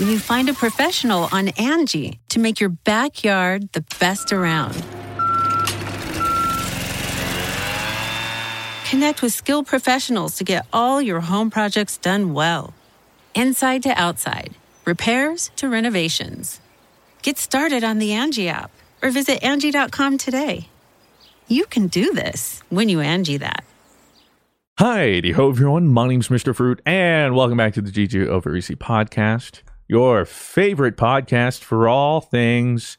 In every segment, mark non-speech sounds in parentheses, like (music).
When you find a professional on Angie to make your backyard the best around. Connect with skilled professionals to get all your home projects done well. Inside to outside, repairs to renovations. Get started on the Angie app or visit Angie.com today. You can do this when you Angie that. Hi, ho everyone. My name's Mr. Fruit, and welcome back to the GG Over Easy podcast, your favorite podcast for all things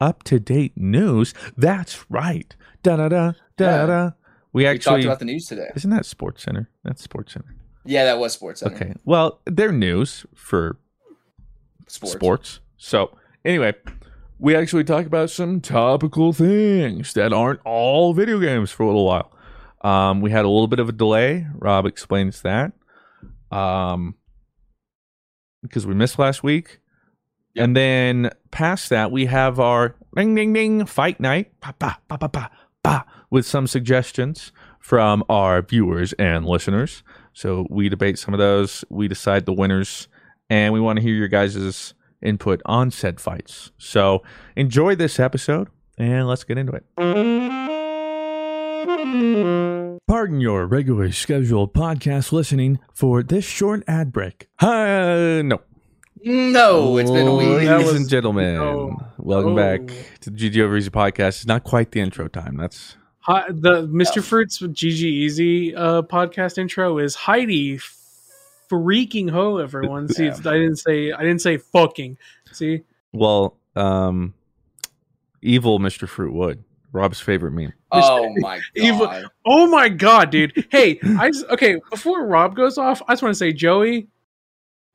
up to date news. That's right. Da da da da da. We We actually talked about the news today. isn't that Sports Center? That's Sports Center. Yeah, that was Sports Center. Okay. Well, they're news for Sports. sports. So anyway, we actually talk about some topical things that aren't all video games for a little while. Um, we had a little bit of a delay. Rob explains that. Um, because we missed last week. Yep. And then past that, we have our ding ding ding fight night ba, ba, ba, ba, ba, ba, with some suggestions from our viewers and listeners. So we debate some of those. We decide the winners, and we want to hear your guys' input on said fights. So enjoy this episode, and let's get into it. Pardon your regularly scheduled podcast listening for this short ad break. Hi, no. No, it's been a week. Ladies and gentlemen, no. welcome Oh. back to the GG Over Easy podcast. It's not quite the intro time. That's Hi, the Mr. Fruits with GG Easy uh, podcast intro is Heidi freaking ho everyone. (laughs) See, it's, I didn't say I didn't say fucking. See, well, um, evil Mr. Fruitwood, Rob's favorite meme. Oh my (laughs) god. Evil- oh my god, dude. Hey, I just, okay. Before Rob goes off, I just want to say, Joey,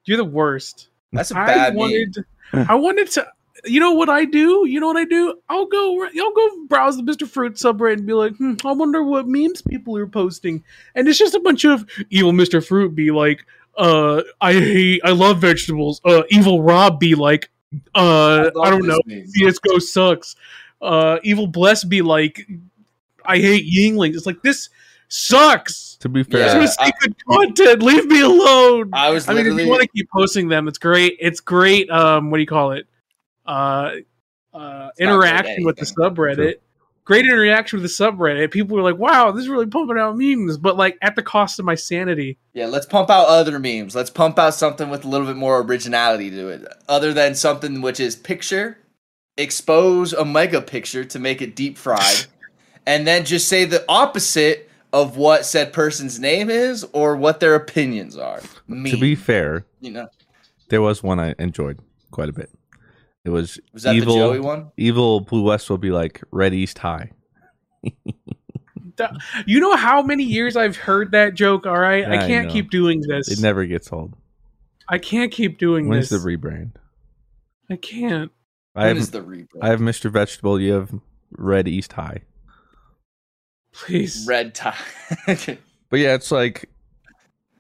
you're the worst. That's a I bad meme. wanted, I wanted to. You know what I do? You know what I do? I'll go. I'll go browse the Mr. Fruit subreddit and be like, hmm, I wonder what memes people are posting, and it's just a bunch of evil Mr. Fruit be like, uh, I hate, I love vegetables. Uh, evil Rob be like, uh, love I don't know, meme. CS:GO sucks. Uh, evil Bless be like, I hate Yinglings. It's like this sucks. To be I fair, just Yeah, want to see good content. Leave me alone. I was I mean, if you want to keep posting them, it's great. It's great. Um, what do you call it? Uh, uh, interaction with the anything. subreddit. Great interaction with the subreddit. People were like, "Wow, this is really pumping out memes," but like at the cost of my sanity. Yeah, let's pump out other memes. Let's pump out something with a little bit more originality to it. Other than something which is picture, expose a mega picture to make it deep fried, (laughs) and then just say the opposite of what said person's name is or what their opinions are. Meme, to be fair, you know. there was one I enjoyed quite a bit. It was, Was that evil. the Joey one? Evil Blue West will be like Red East High. (laughs) you know how many years I've heard that joke. All right, I I can't know. keep doing this. It never gets old. I can't keep doing When's this. the rebrand? I can't. I have is the rebrand? I have Mr. Vegetable. You have Red East High. Please. Red tie. (laughs) But yeah, it's like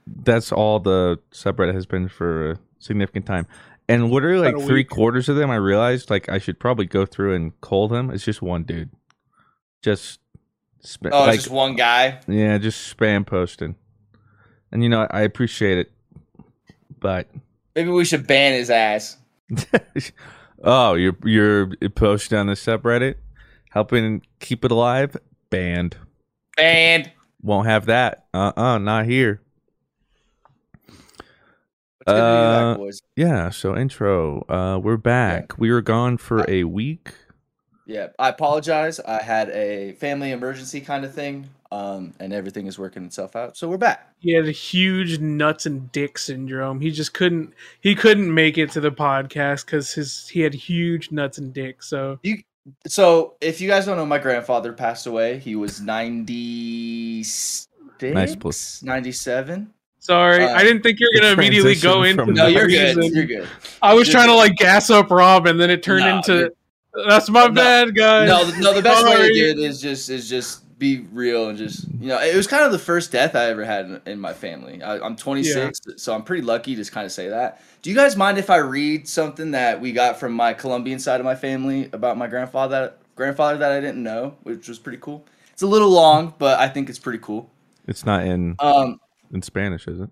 that's all the subreddit has been for a significant time. And literally like three week. quarters of them I realized like I should probably go through and call them. It's just one dude. Just sp- oh, like it's just one guy. yeah, just spam posting. And you know, I appreciate it. But Maybe we should ban his ass. (laughs) oh, you're you're posting on the subreddit, helping keep it alive. Banned. Banned. Won't have that. Uh uh not here. What's good to be Uh, back? Yeah, so intro. Uh we're back. We were gone for a week. Yeah, I apologize. I had a family emergency kind of thing, um, and everything is working itself out. So we're back. He had a huge nuts and dick syndrome. He just couldn't. He couldn't make it to the podcast because his he had huge nuts and dick. So you So if you guys don't know, my grandfather passed away. He was ninety six, nice ninety seven. sorry, Uh, I didn't think you were gonna immediately go transition into. from- No, you're good. reason. You're good. I was You're trying to like gas up Rob, and then it turned No, into. That's my No. bad, guys. No, no. The best way to do it is just is just be real and just you know. It was kind of the first death I ever had in, in my family. I, I'm 26, so I'm pretty lucky to kind of say that. Do you guys mind if I read something that we got from my Colombian side of my family about my grandfather grandfather that I didn't know, which was pretty cool. It's a little long, but I think it's pretty cool. It's not in Um, in Spanish, is it?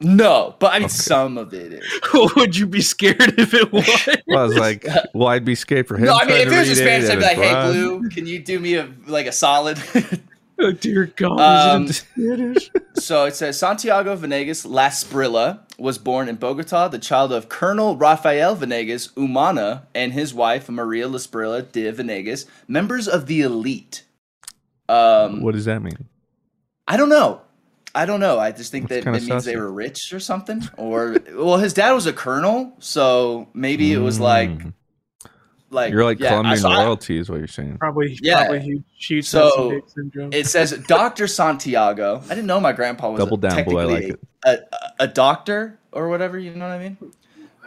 No, but I mean Okay. some of it is. (laughs) Would you be scared if it (laughs) was? Well, I was like, well, I'd be scared for him. No, I mean if it was in read Spanish, I'd be like, "Hey, Rod." Blue, can you do me a like a solid?" (laughs) oh dear God! Um, is it in Spanish? So it says Santiago Venegas Lasprilla was born in Bogota, the child of Colonel Rafael Venegas Umana and his wife Maria Lasprilla de Venegas, members of the elite. Um, What does that mean? I don't know. I don't know. I just think That's that it means they were rich or something. Or well, his dad was a colonel, so maybe it was like, Mm. like You're like yeah, I- Colombian so royalty, is what you're saying. Probably, Yeah. probably huge, huge So, nuts and dick syndrome. It says (laughs) Doctor Santiago. I didn't know my grandpa was Double a, down, boy, I technically like it. a, a, a doctor or whatever. You know what I mean?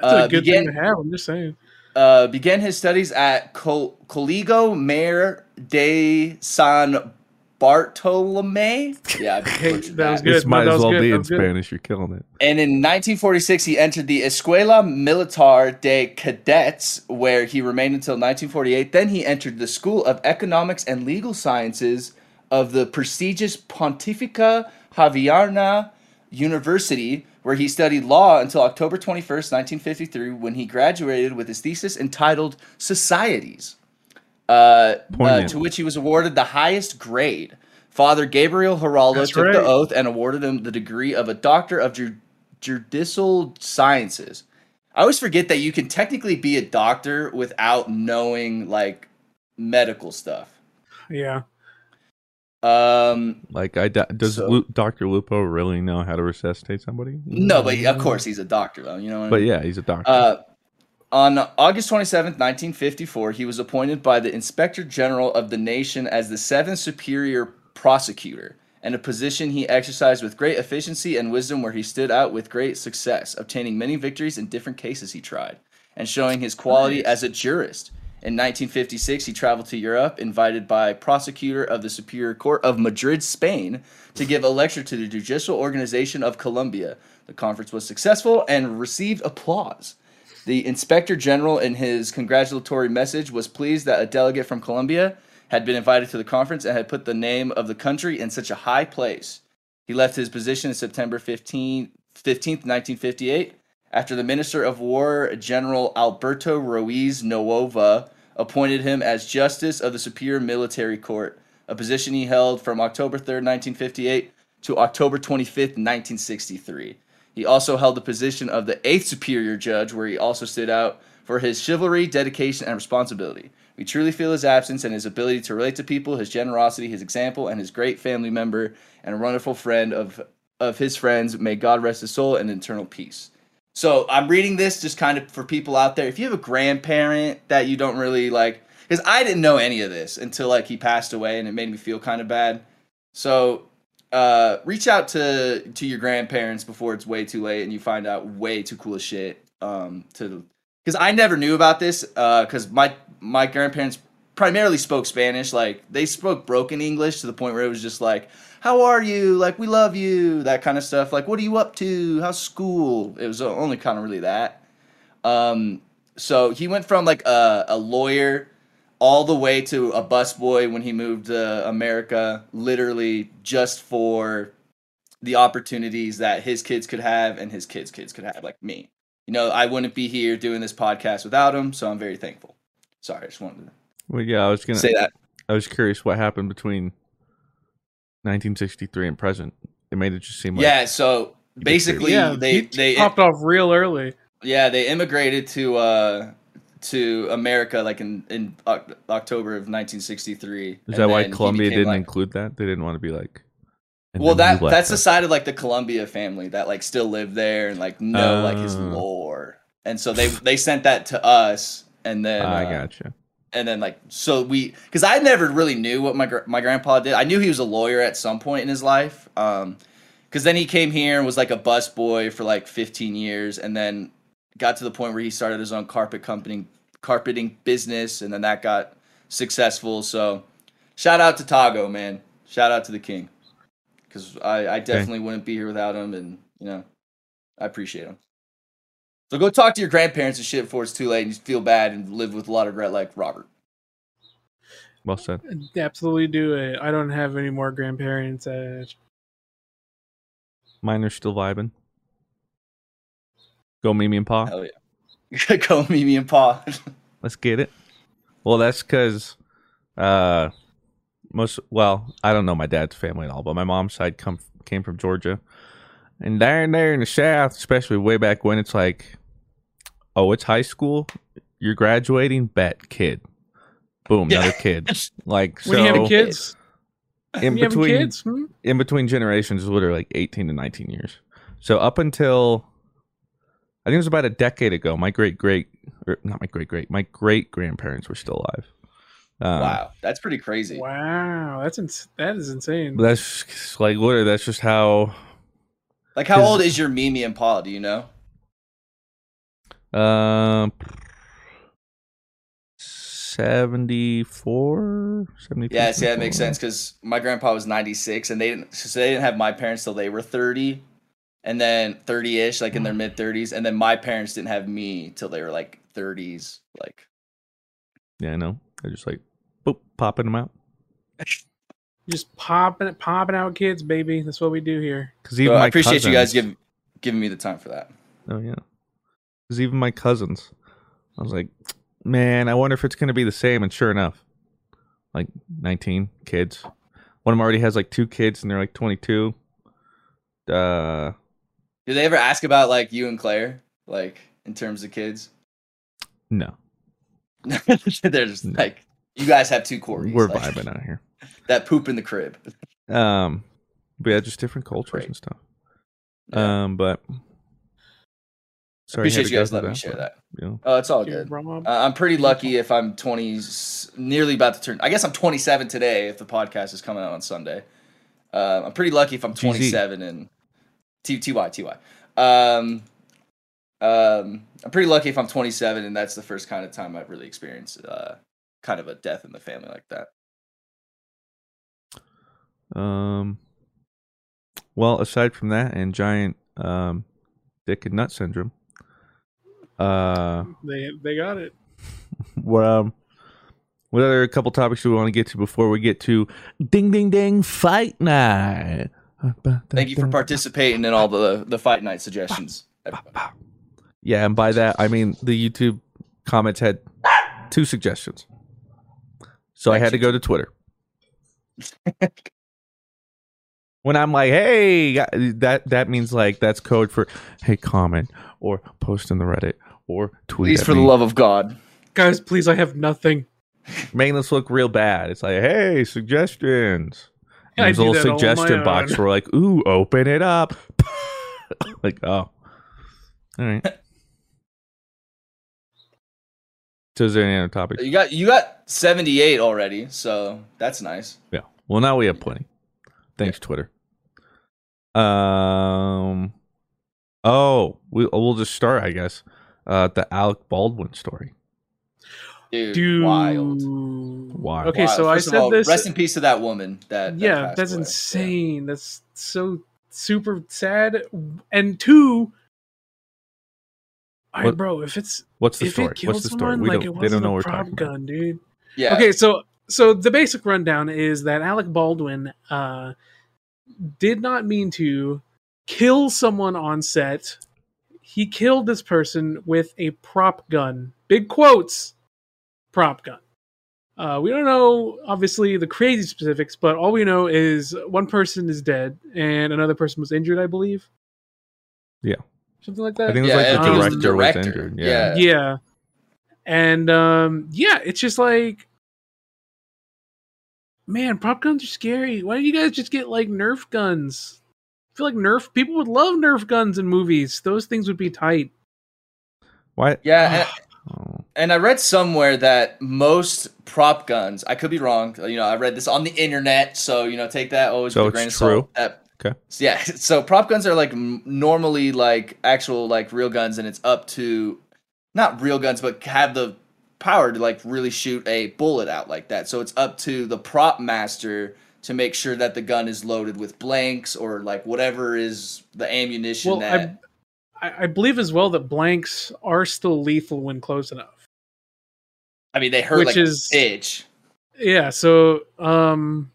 That's uh, a good began- thing to have. I'm just saying. uh, began his studies at Col- Coligo Mayor de San Bartolome. Yeah, I Hey, butchered that was good. This might that as well good, be in good. Spanish. You're killing it. And in 1946, he entered the Escuela Militar de Cadets, where he remained until 1948. Then he entered the School of Economics and Legal Sciences of the prestigious Pontificia Javeriana University, where he studied law until October 21st, 1953, when he graduated with his thesis entitled Societies, uh, uh, to which he was awarded the highest grade. Father Gabriel Geraldo That's took right. the oath and awarded him the degree of a Doctor of Ju- Judicial Sciences. I always forget that you can technically be a doctor without knowing like medical stuff. Yeah. Um, Like, I does So- Lu- Doctor Lupo really know how to resuscitate somebody? no, but of course he's a doctor though. You know what I But mean? yeah, he's a doctor. Uh, on August 27, 1954, he was appointed by the Inspector General of the nation as the seventh superior prosecutor, and a position he exercised with great efficiency and wisdom where he stood out with great success, obtaining many victories in different cases he tried, and showing his quality as a jurist. In 1956, he traveled to Europe, invited by prosecutor of the Superior Court of Madrid, Spain, to give a lecture to the Judicial Organization of Colombia. The conference was successful and received applause. The inspector general, in his congratulatory message, was pleased that a delegate from Colombia had been invited to the conference and had put the name of the country in such a high place. He left his position in September 15, 15th, 1958, after the Minister of War, General Alberto Ruiz Novoa, appointed him as Justice of the Superior Military Court, a position he held from October 3rd, 1958 to October 25th, 1963. He also held the position of the eighth superior judge, where he also stood out for his chivalry, dedication, and responsibility. We truly feel his absence and his ability to relate to people, his generosity, his example, and his great family member and a wonderful friend of of his friends. May God rest his soul in eternal peace. So I'm reading this just kind of for people out there. If you have a grandparent that you don't really like, because I didn't know any of this until like he passed away, and it made me feel kind of bad. So uh, reach out to to your grandparents before it's way too late, and you find out way too cool shit. Um, to because I never knew about this because my my grandparents primarily spoke Spanish. Like they spoke broken English to the point where it was just like, "How are you? Like we love you," that kind of stuff. Like, "What are you up to? How's school?" It was only kind of really that. Um, so he went from like a, a lawyer all the way to a busboy when he moved to America, literally just for the opportunities that his kids could have and his kids' kids could have, like me. You know, I wouldn't be here doing this podcast without him, so I'm very thankful. Sorry, I just wanted to Well, yeah, I was gonna say that. I was curious what happened between 1963 and present. It made it just seem like yeah, so basically yeah, they he they popped off real early. Yeah, they immigrated to uh to America like in in October of 1963. Is that why Colombia didn't like- include that? They didn't want to be like. well, that that's the side of like the Colombia family that like still lived there and like know like his Oh. lore, and so they they sent that to us, and then I uh, gotcha. and then like so we because I never really knew what my gr- my grandpa did. I knew he was a lawyer at some point in his life. Um, because then he came here and was like a bus boy for like 15 years, and then got to the point where he started his own carpet company, carpeting business, and then that got successful. So shout out to Tago, man. Shout out to the king, because I, I definitely wouldn't be here without him, and you know I appreciate him. So go talk to your grandparents and shit before it's too late, and you feel bad and live with a lot of regret, like Robert. Well said. Absolutely do it. I don't have any more grandparents. Uh, Mine are still vibing. Go Mimi and Pa. Hell yeah. (laughs) Go Mimi and Pa. Let's get it. Well, that's because uh, most well, I don't know my dad's family at all, but my mom's side come came from Georgia, and down there in the South, especially way back when, it's like, oh, it's high school, you're graduating, bet kid, boom, Yeah. another kid. (laughs) Like so, when you have kids, in when between kids, hmm? in between generations is literally like 18 to 19 years. So up until I think it was about a decade ago, my great great not my great great, my great grandparents were still alive. Um, wow, that's pretty crazy. wow, that's ins- that is insane. That's just, like literally that's just how Like, how old is your Mimi and Pa? Do you know? um 74 73 Yeah, see, that makes sense because my grandpa was 96 and they didn't, so they didn't have my parents till they were 30 and then 30 ish, like in their mid 30s. And then my parents didn't have me till they were like 30s. Like, Yeah, I know. They're just like boop popping them out. (laughs) Just popping it popping out kids, baby. That's what we do here. Cuz even so my I appreciate you guys cousins- giving giving me the time for that. Oh yeah. Because even my cousins, I was like, man, I wonder if it's gonna be the same. And sure enough, like nineteen kids. One of them already has like two kids, and they're like twenty-two. Uh, Did they ever ask about like you and Claire, like in terms of kids? no, (laughs) They're just like, you guys have two Corys. we're like, vibing out here. (laughs) That poop in the crib. Um, but yeah, just different cultures Great. and stuff. Yeah. Um, but sorry, Appreciate you guys through letting me share that. You know, Oh, it's all good. Uh, I'm pretty lucky if I'm 20, s- nearly about to turn. I guess I'm 27 today if the podcast is coming out on Sunday. Uh, I'm pretty lucky if I'm GZ. 27 and T T Y T Y. Um, um, I'm pretty lucky if I'm 27 and that's the first kind of time I've really experienced uh, kind of a death in the family like that. Um, well, aside from that and giant um, dick and nut syndrome, uh, They they got it. (laughs) what um, what other couple topics do we want to get to before we get to ding ding ding fight night? Thank you for participating in all the the fight night suggestions. everybody. Yeah, and by that I mean the YouTube comments had two suggestions, so I Thanks, had to go to Twitter. when I'm like, "Hey," that that means like that's code for "Hey, comment or post in the Reddit or tweet." Please, at for the love of God. Guys, please, I have nothing. making this look real bad. It's like, "Hey, suggestions." And There's a little that all on my suggestion box own. where like, "Ooh, open it up." (laughs) like, oh, all right. So is there any other topics? You got you got 78 already, so that's nice. Yeah. Well, now we have plenty. Thanks, Twitter. Um. Oh, we we'll just start, I guess. Uh, the Alec Baldwin story. Dude, Dude. wild. Wild. Okay, Wild. so I First of said all, this. Rest in peace to that woman. That, that yeah, passed that's away. insane. That's so super sad. And two, I What- bro, if it's What's the if story? it killed What's the story? someone, We like don't. They don't know what we're prop talking about. gun, dude. Yeah. Okay, so so the basic rundown is that Alec Baldwin uh, did not mean to kill someone on set. He killed this person with a prop gun. Big quotes. Prop gun. Uh, we don't know, obviously, the crazy specifics, but all we know is one person is dead and another person was injured, I believe. Yeah. Something like that. I think it was like the think was director, the director. was injured. Yeah. Yeah. yeah and um yeah it's just like man prop guns are scary why don't you guys just get like nerf guns i feel like nerf people would love nerf guns in movies those things would be tight Why? Yeah, and, (sighs) Oh. And I read somewhere that most prop guns, I could be wrong. You know, I read this on the internet, so you know, take that always So with a grain it's of salt. true? That- Okay. (laughs) yeah, so prop guns are like normally like actual like real guns, and it's up to not real guns, but have the power to like really shoot a bullet out like that. So it's up to the prop master to make sure that the gun is loaded with blanks or like whatever is the ammunition well that. I, I i believe as well that blanks are still lethal when close enough I mean, they hurt which like is- bitch. yeah so um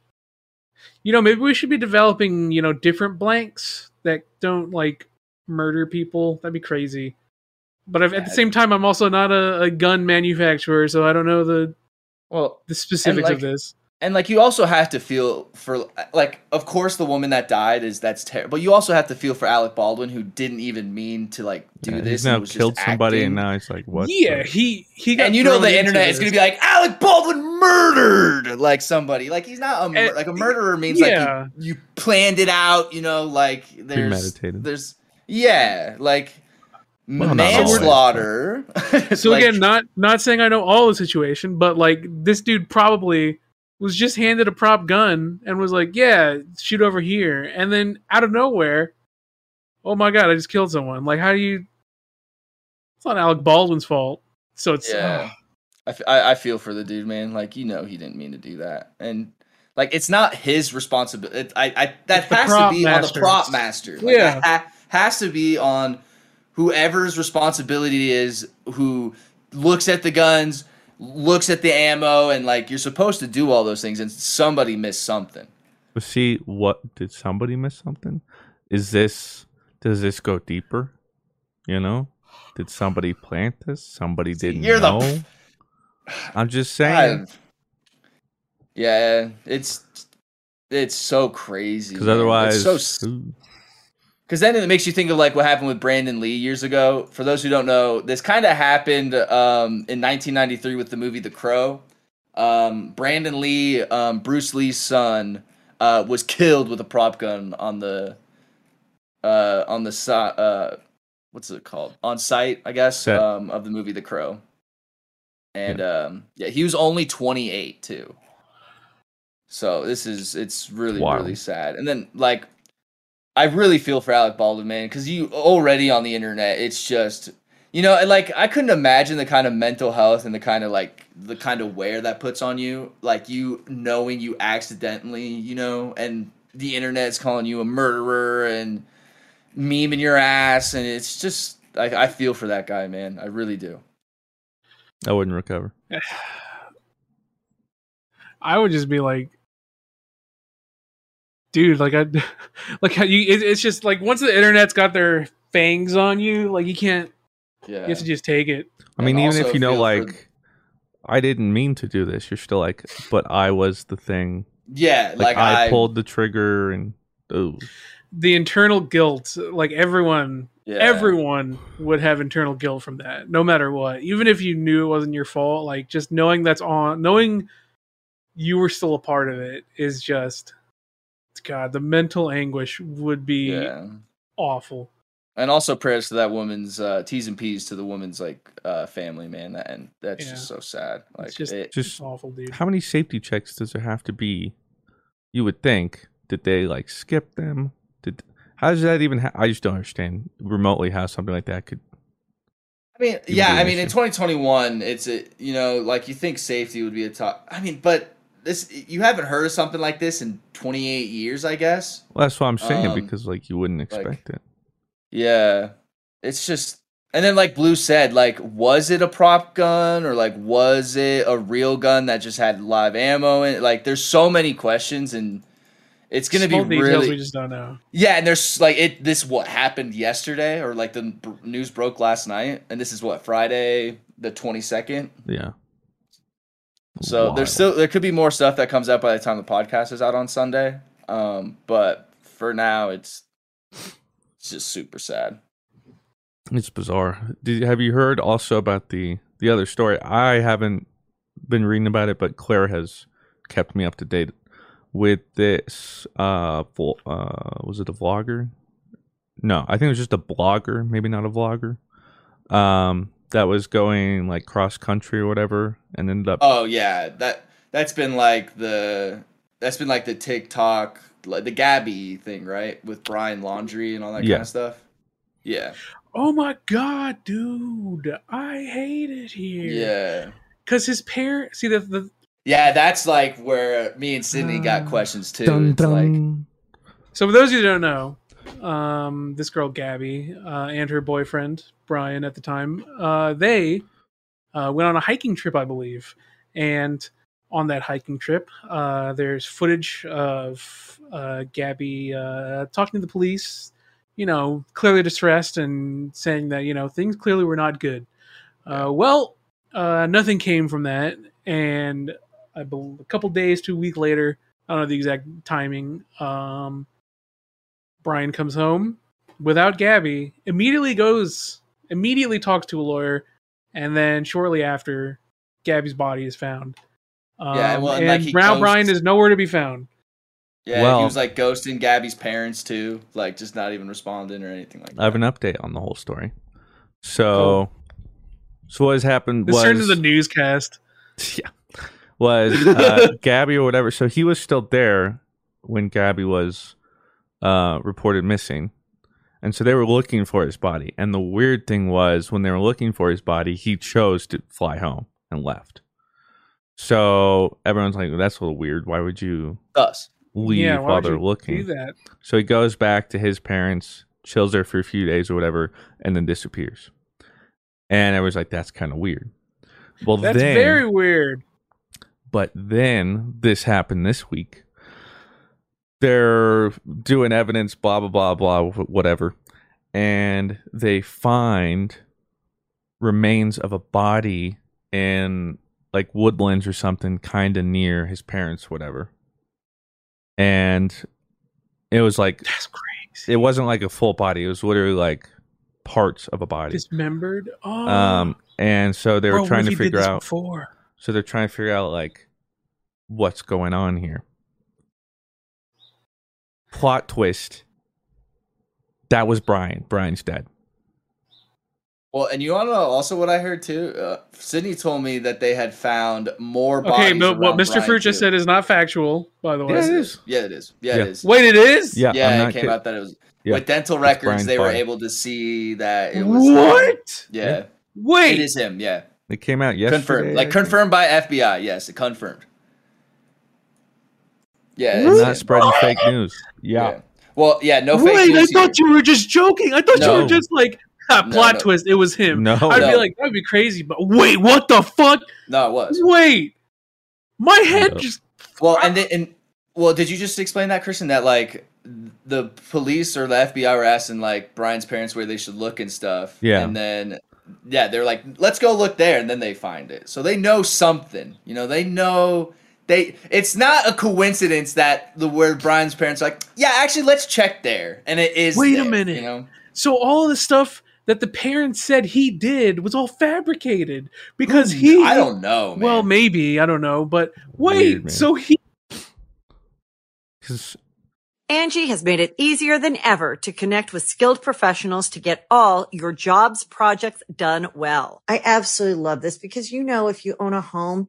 you know maybe we should be developing you know different blanks that don't like murder people. That'd be crazy. But I've, at the same time i'm also not a, a gun manufacturer so i don't know the Well, the specifics like- of this and like you also have to feel for like of course the woman that died is that's terrible but you also have to feel for alec baldwin who didn't even mean to like do Yeah, this he's now was just killed somebody, acting. and now he's like, "What?" yeah the- he he got and you know the into internet is going to be like alec baldwin murdered like somebody like he's not a mur- And- like a murderer means yeah. like you, you planned it out you know like there's Premeditated. there's yeah like Well, not always, manslaughter so Like, again not not saying i know all the situation but like this dude probably was just handed a prop gun and was like yeah shoot over here and then out of nowhere oh my god i just killed someone like how do you it's not alec baldwin's fault so it's Yeah. Oh. I, f- I- I feel for the dude, man. Like you know, he didn't mean to do that, and like it's not his responsibility. I, I that It's has to be on the prop master. Like, Yeah. ha- has to be on whoever's responsibility is who looks at the guns, looks at the ammo, and like you're supposed to do all those things, and somebody missed something. But see, what did somebody miss something? Is this does this go deeper? You know, did somebody plant this? Somebody didn't you're the- (sighs) I'm just saying yeah, it's it's so crazy. because otherwise, it's so Because then it makes you think of like what happened with Brandon Lee years ago. For those who don't know, this kind of happened um, in 1993 with the movie The Crow. Um, Brandon Lee, um, Bruce Lee's son, uh, was killed with a prop gun on the uh, on the si- uh, what's it called on site, I guess, um, of the movie The Crow. And um, yeah, he was only 28 too. So this is it's really Wow. really sad. And then like I really feel for Alec Baldwin, man, because you already on the internet, it's just you know, like I couldn't imagine the kind of mental health and the kind of like the kind of wear that puts on you, like you knowing you accidentally, you know, and the internet's calling you a murderer and memeing your ass, and it's just I, I feel for that guy, man. I really do. I wouldn't recover. (sighs) I would just be like, dude, like I, (laughs) like how you. It, it's just like once the internet's got their fangs on you, like you can't. Yeah. You have to just take it. I mean, And even if you know, feel for- like, I didn't mean to do this, you're still like, but I was the thing. yeah, Like, like, I, I, pulled the trigger, and oh, The internal guilt, like everyone, yeah. everyone would have internal guilt from that, no matter what. Even if you knew it wasn't your fault, like just knowing that's on, knowing you were still a part of it is just, God, the mental anguish would be Yeah. awful. And also prayers to that woman's uh, T's and P's to the woman's like uh, family, man. That and that's Yeah. just so sad. Like It's just, it, Just- awful, dude. How many safety checks does there have to be? You would think. Did they like skip them? Did how does that even? Ha- I just don't understand remotely how something like that could. I mean, yeah, I mean, in 2021, it's a you know, like you think safety would be a top. I mean, but this you haven't heard of something like this in 28 years, I guess. Well, that's what I'm saying Um, because like you wouldn't like- expect it. Yeah, it's just, and then like Blue said, like, was it a prop gun or like was it a real gun that just had live ammo? And like, there's so many questions, and it's gonna Small be details really we just don't know. Yeah, and there's like it. This what happened yesterday, or like the b- news broke last night, and this is what Friday the twenty second. Yeah. So Wild. there's still there could be more stuff that comes out by the time the podcast is out on Sunday. Um, but for now, it's it's just super sad. It's bizarre. Did, have you heard also about the the other story? I haven't been reading about it, but Claire has kept me up to date with this. Uh, vl- uh was it a vlogger? No, I think it was just a blogger, maybe not a vlogger. Um, that was going like cross country or whatever, and ended up. Oh yeah, that that's been like the that's been like the TikTok like the Gabby thing, right? With Brian Laundrie and all that Yeah. kind of stuff. Yeah, Oh my god, dude! I hate it here. yeah. because his parents see the, the Yeah, that's like where me and Sydney got uh. questions too. Dun, It's like. So for those of you who don't know, um, this girl Gabby uh, and her boyfriend Brian at the time, uh, they uh, went on a hiking trip, I believe, and on that hiking trip, uh, there's footage of uh, Gabby uh, talking to the police, you know, clearly distressed and saying that you know things clearly were not good. Uh, well, uh, nothing came from that, and a couple days to a week later, I don't know the exact timing. Um, Brian comes home without Gabby, immediately goes, immediately talks to a lawyer, and then shortly after, Gabby's body is found. Um, Yeah, well, and, and like, Brown ghosts- Brian is nowhere to be found. yeah, Well- he was like ghosting Gabby's parents too, like just not even responding or anything like that. I have an update on the whole story. So, so what has happened This was turned into the newscast. (laughs) yeah, was uh, (laughs) Gabby or whatever. So he was still there when Gabby was uh, reported missing, and so they were looking for his body. And the weird thing was, when they were looking for his body, he chose to fly home and left. So everyone's like, "That's a little weird. Why would you Us. leave yeah, why while they're you looking?" Do that. So he goes back to his parents, chills there for a few days or whatever, and then disappears. And I was like, that's kind of weird. Well, That's then, very weird. but then this happened this week. They're doing evidence, blah, blah, blah, blah, whatever. And they find remains of a body in like woodlands or something, kind of near his parents, whatever. And it was like That's crazy. it wasn't like a full body. It was literally like parts of a body. Dismembered. Oh, Um, and so they were bro, trying to figure out. before. So they're trying to figure out like what's going on here. Plot twist. That was Brian. Brian's dead. Well, and you want to know also what I heard too? Uh, Sydney told me that they had found more Okay, bodies. but what Mr. Brian, Fruit just too. said is not factual, by the way. Yeah, it it is. is. Yeah, it is. Yeah, Yeah. it is. Wait, it is? Yeah, yeah, I'm it not came kid- out that it was Yeah. with dental That's records. Brian's They were able to see that it was What? Yeah, Wait. it is him. Yeah, It came out yesterday. confirmed. Like confirmed by FBI. Yes, it confirmed. Yeah, I'm it's not spreading fake news. Yeah. Yeah. Well, yeah, no fake Wait, I news here. thought you were just joking. I thought you were just like ah, No, plot no. twist. It was him. No. I'd be like, that'd be crazy. But wait, what the fuck? No, it was. Wait, my head No. just Well, and then, and well, did you just explain that, Christian? That like the police or the FBI were asking like Brian's parents where they should look and stuff. Yeah. and then yeah, they're like, let's go look there, and then they find it. So they know something. You know, they know they. It's not a coincidence that the word Brian's parents are like, yeah, actually, let's check there, and it is. Wait a minute. You know. so all of the stuff that the parents said he did was all fabricated because he. Hmm, I don't know. Man. Well, maybe I don't know, but wait. Weird, so he Because Angie has made it easier than ever to connect with skilled professionals to get all your jobs projects done well. I absolutely love this because, you know, if you own a home,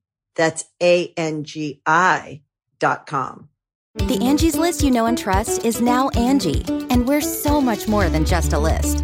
That's A-N-G-I dot com. The Angie's list you know and trust is now Angie, and we're so much more than just a list.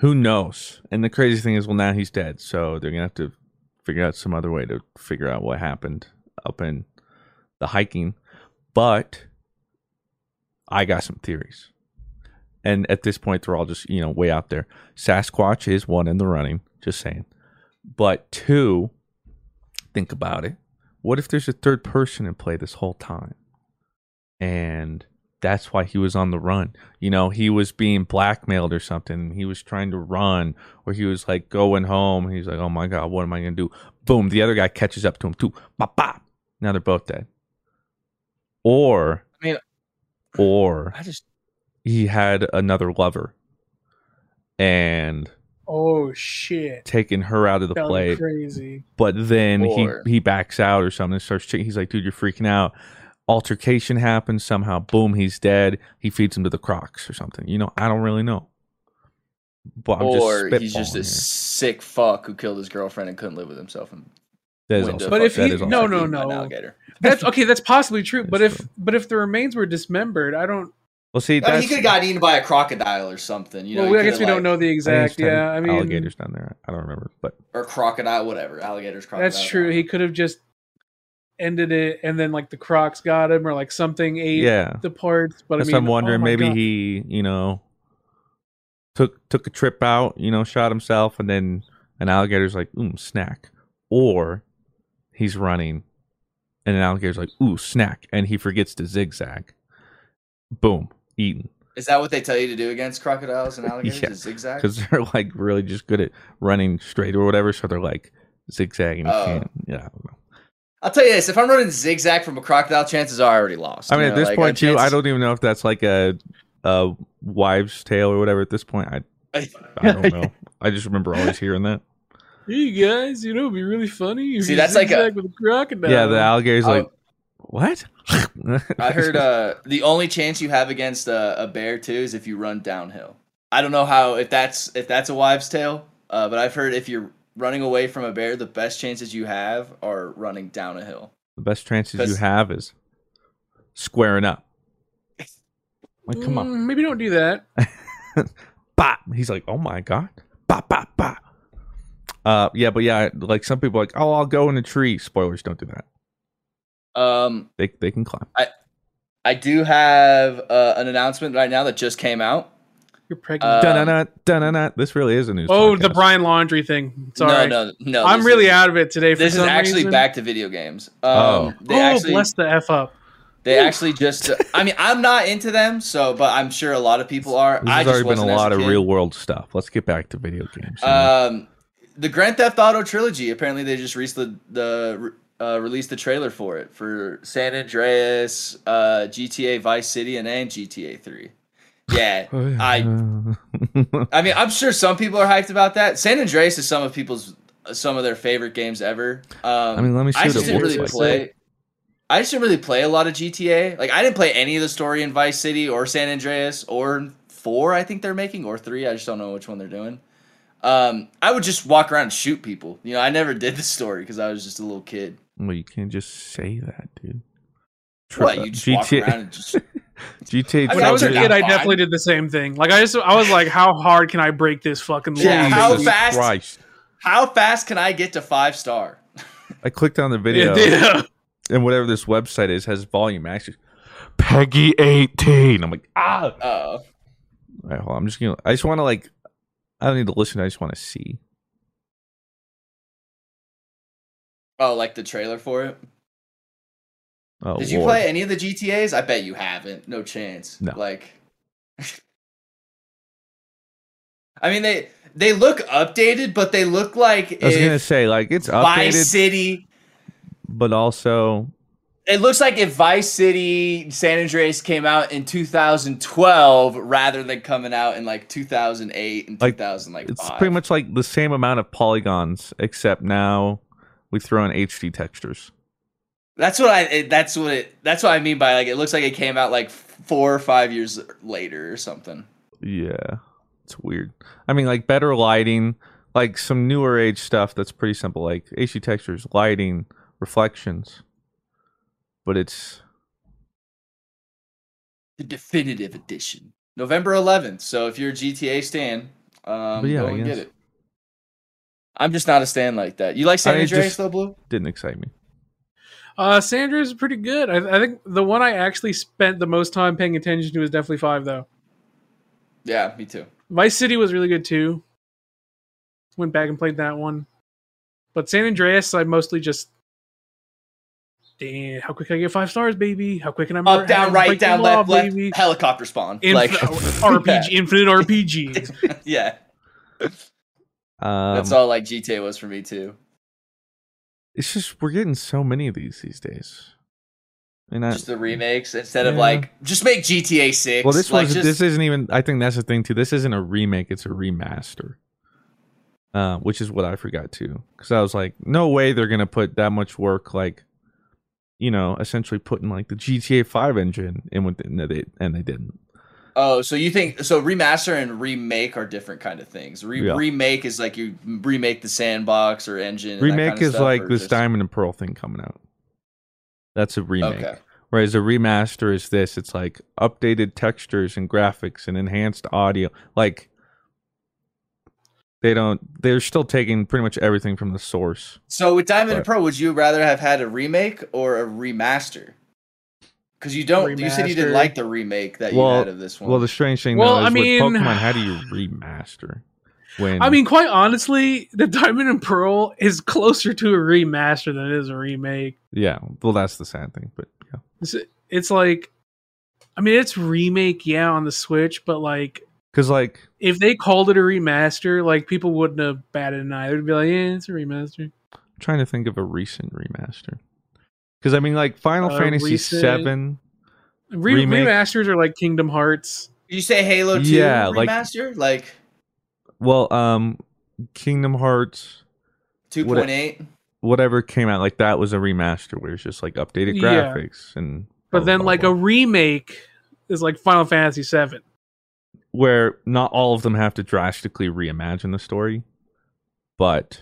who knows? And the crazy thing is, well, now he's dead. So they're to have to figure out some other way to figure out what happened up in the hiking. But I got some theories. And at this point, they're all just, you know, way out there. Sasquatch is one in the running, just saying. But two, think about it. What if there's a third person in play this whole time? And that's why he was on the run. You know, he was being blackmailed or something. He was trying to run, or he was like going home. He's like, "Oh my god, what am I gonna do?" Boom! The other guy catches up to him too. Bop, bop. Now they're both dead. Or, I mean, or I just he had another lover, and Oh shit! taking her out of the play. crazy. But then Or- he he backs out or something. and Starts. He's like, "Dude, you're freaking out." Altercation happens somehow. Boom, he's dead. He feeds him to the Crocs or something. You know, I don't really know. But I'm or just he's just a here. sick fuck who killed his girlfriend and couldn't live with himself. And That is also But fuck- if he- is also no, no, eaten by an no. alligator. That's okay. That's possibly true. But if true. but if the remains were dismembered, I don't. Well, see, I mean, he could have gotten eaten by a crocodile or something. You know, well, I guess coulda, we don't know like- the I exact. Yeah, I mean, alligators down there. I don't remember, but or crocodile, whatever. Alligators, crocodile. that's true. He could have just ended it, and then like the Crocs got him, or like something ate yeah, the parts. But I mean, I'm oh wondering. oh maybe God. he, you know, took took a trip out, you know, shot himself, and then an alligator's like, "Ooh, snack," or he's running, and an alligator's like, "Ooh, snack," and he forgets to zigzag. Boom, eaten. Is that what they tell you to do against crocodiles and (laughs) alligators? Yeah, Is zigzag? because they're like really just good at running straight or whatever. So they're like zigzagging. You Oh. can't. Yeah. I don't know. I'll tell you this: if I'm running zigzag from a crocodile, chances are I already lost. I mean, you at this like, point a too, I don't even know if that's like a a wives' tale or whatever. At this point, I (laughs) I don't know. I just remember always hearing that. (laughs) Hey guys, you know, it'd be really funny. If See, you that's like a- with a crocodile. Yeah, the alligator's Oh. like, what? I (laughs) heard uh, the only chance you have against a, a bear too is if you run downhill. I don't know how if that's if that's a wives' tale, uh, but I've heard if you're running away from a bear, the best chances you have are running down a hill. the best chances you have is squaring up. Like, come on, Mm, maybe don't do that. (laughs) bop. He's like, oh my god, bop, bop, bop. Uh, yeah, but yeah, like some people are like, oh, I'll go in a tree. Spoilers, don't do that. Um, They they can climb. I do have uh, an announcement right now that just came out. You're pregnant. Dun-dun-dun, dun-dun-dun. This really is a news. oh, the. Brian Laundrie thing. Sorry. No, no, no. I'm really is- out of it today. For This is actually reason. back to video games. Um, Oh. they oh, actually bless the f up. they actually just. I mean, I'm not into them, so but I'm sure a lot of people are. This I has just already been a wasn't lot of real world stuff. Let's get back to video games. Um, the Grand Theft Auto trilogy. Apparently, they just released the the uh, released the trailer for it for San Andreas, uh, GTA Vice City, and and GTA Three. (laughs) Yeah, I I mean, I'm sure some people are hyped about that. San Andreas is some of people's some of their favorite games ever. Um, I mean, let me see I just didn't really like. play. I just didn't really play a lot of GTA. Like, I didn't play any of the story in Vice City or San Andreas or four. I think they're making or three. I just don't know which one they're doing. Um, I would just walk around and shoot people. You know, I never did the story because I was just a little kid. well, you can't just say that, dude. What you just walk around and just (laughs) GTA. When I was a kid, I definitely did the same thing. Like I just, I was like, how hard can I break this fucking Yeah, long how distance? fast? Christ. how fast can I get to five star? I clicked on the video, Yeah. and whatever this website is has volume actually. Peggy eighteen. I'm like, ah. Uh, All right, hold on. I'm just gonna. I just want to like. I don't need to listen. I just want to see. oh, like the trailer for it. Oh, Did you Lord. play any of the GTA's? I bet you haven't. No chance. No. Like (laughs) I mean they they look updated, but they look like I was gonna say like it's Vice City but also it looks like if Vice City San Andreas came out in 2012 rather than coming out in like 2008 and Like, 2000 like it's pretty much like the same amount of polygons, except now we throw in HD textures. That's what I that's what it that's what I mean by like it looks like it came out like 4 or 5 years later or something. Yeah, it's weird. I mean, like better lighting, like some newer age stuff that's pretty simple, like HD textures, lighting, reflections. But it's the definitive edition, November 11th. So if you're a GTA stan, um, yeah, go and get it. I'm just not a stan like that. You like San Andreas though, Blue? didn't excite me. Uh, San Andreas is pretty good. I, I think the one I actually spent the most time paying attention to is definitely five, though. Yeah, me too. Vice City was really good too. Went back and played that one. But San Andreas, I mostly just. Damn, how quick can I get five stars, baby? How quick can I Up, down, right, break the down, law, left, left. baby? Helicopter spawn. Inf- like (laughs) (laughs) RPG, infinite RPG. (laughs) yeah, Um, that's all like GTA was for me too. It's just we're getting so many of these these days. And I, Just the remakes instead of like just make GTA Six. well, this like, was just, this isn't even. I think that's the thing too. This isn't a remake; it's a remaster. Uh, which is what I forgot too, because I was like, no way they're gonna put that much work, like, you know, essentially putting like the GTA Five engine in with it, and they didn't. Oh, so you think so? Remaster and remake are different kind of things. Re- Yeah. Remake is like you remake the sandbox or engine. and that remake kind of is stuff, like this just- Diamond and Pearl thing coming out. That's a remake. Okay. Whereas a remaster is this. It's like updated textures and graphics and enhanced audio. Like they don't. They're still taking pretty much everything from the source. So with Diamond and But- Pearl, would you rather have had a remake or a remaster? Because you don't. You said you didn't like the remake that you had of this one. well, the strange thing Well, though is I mean- with Pokemon, how do you (sighs) remaster? When I mean, quite honestly, the Diamond and Pearl is closer to a remaster than it is a remake. yeah. Well, that's the sad thing, but yeah. It's, it's like, I mean, it's remake, yeah, on the Switch, but like, Because like if they called it a remaster, like people wouldn't have batted an eye. They'd be like, yeah, it's a remaster. I'm trying to think of a recent remaster. Because I mean, like Final Uh, Fantasy recent- Seven. Re- Remake. Remasters are like Kingdom Hearts. Did you say Halo Two Yeah, like- remaster, like Well, um, Kingdom Hearts. two what- point eight? whatever came out like that was a remaster where it's just like updated Yeah. graphics and But blah, then, blah, like, blah, a remake is like Final Fantasy VII. where not all of them have to drastically reimagine the story but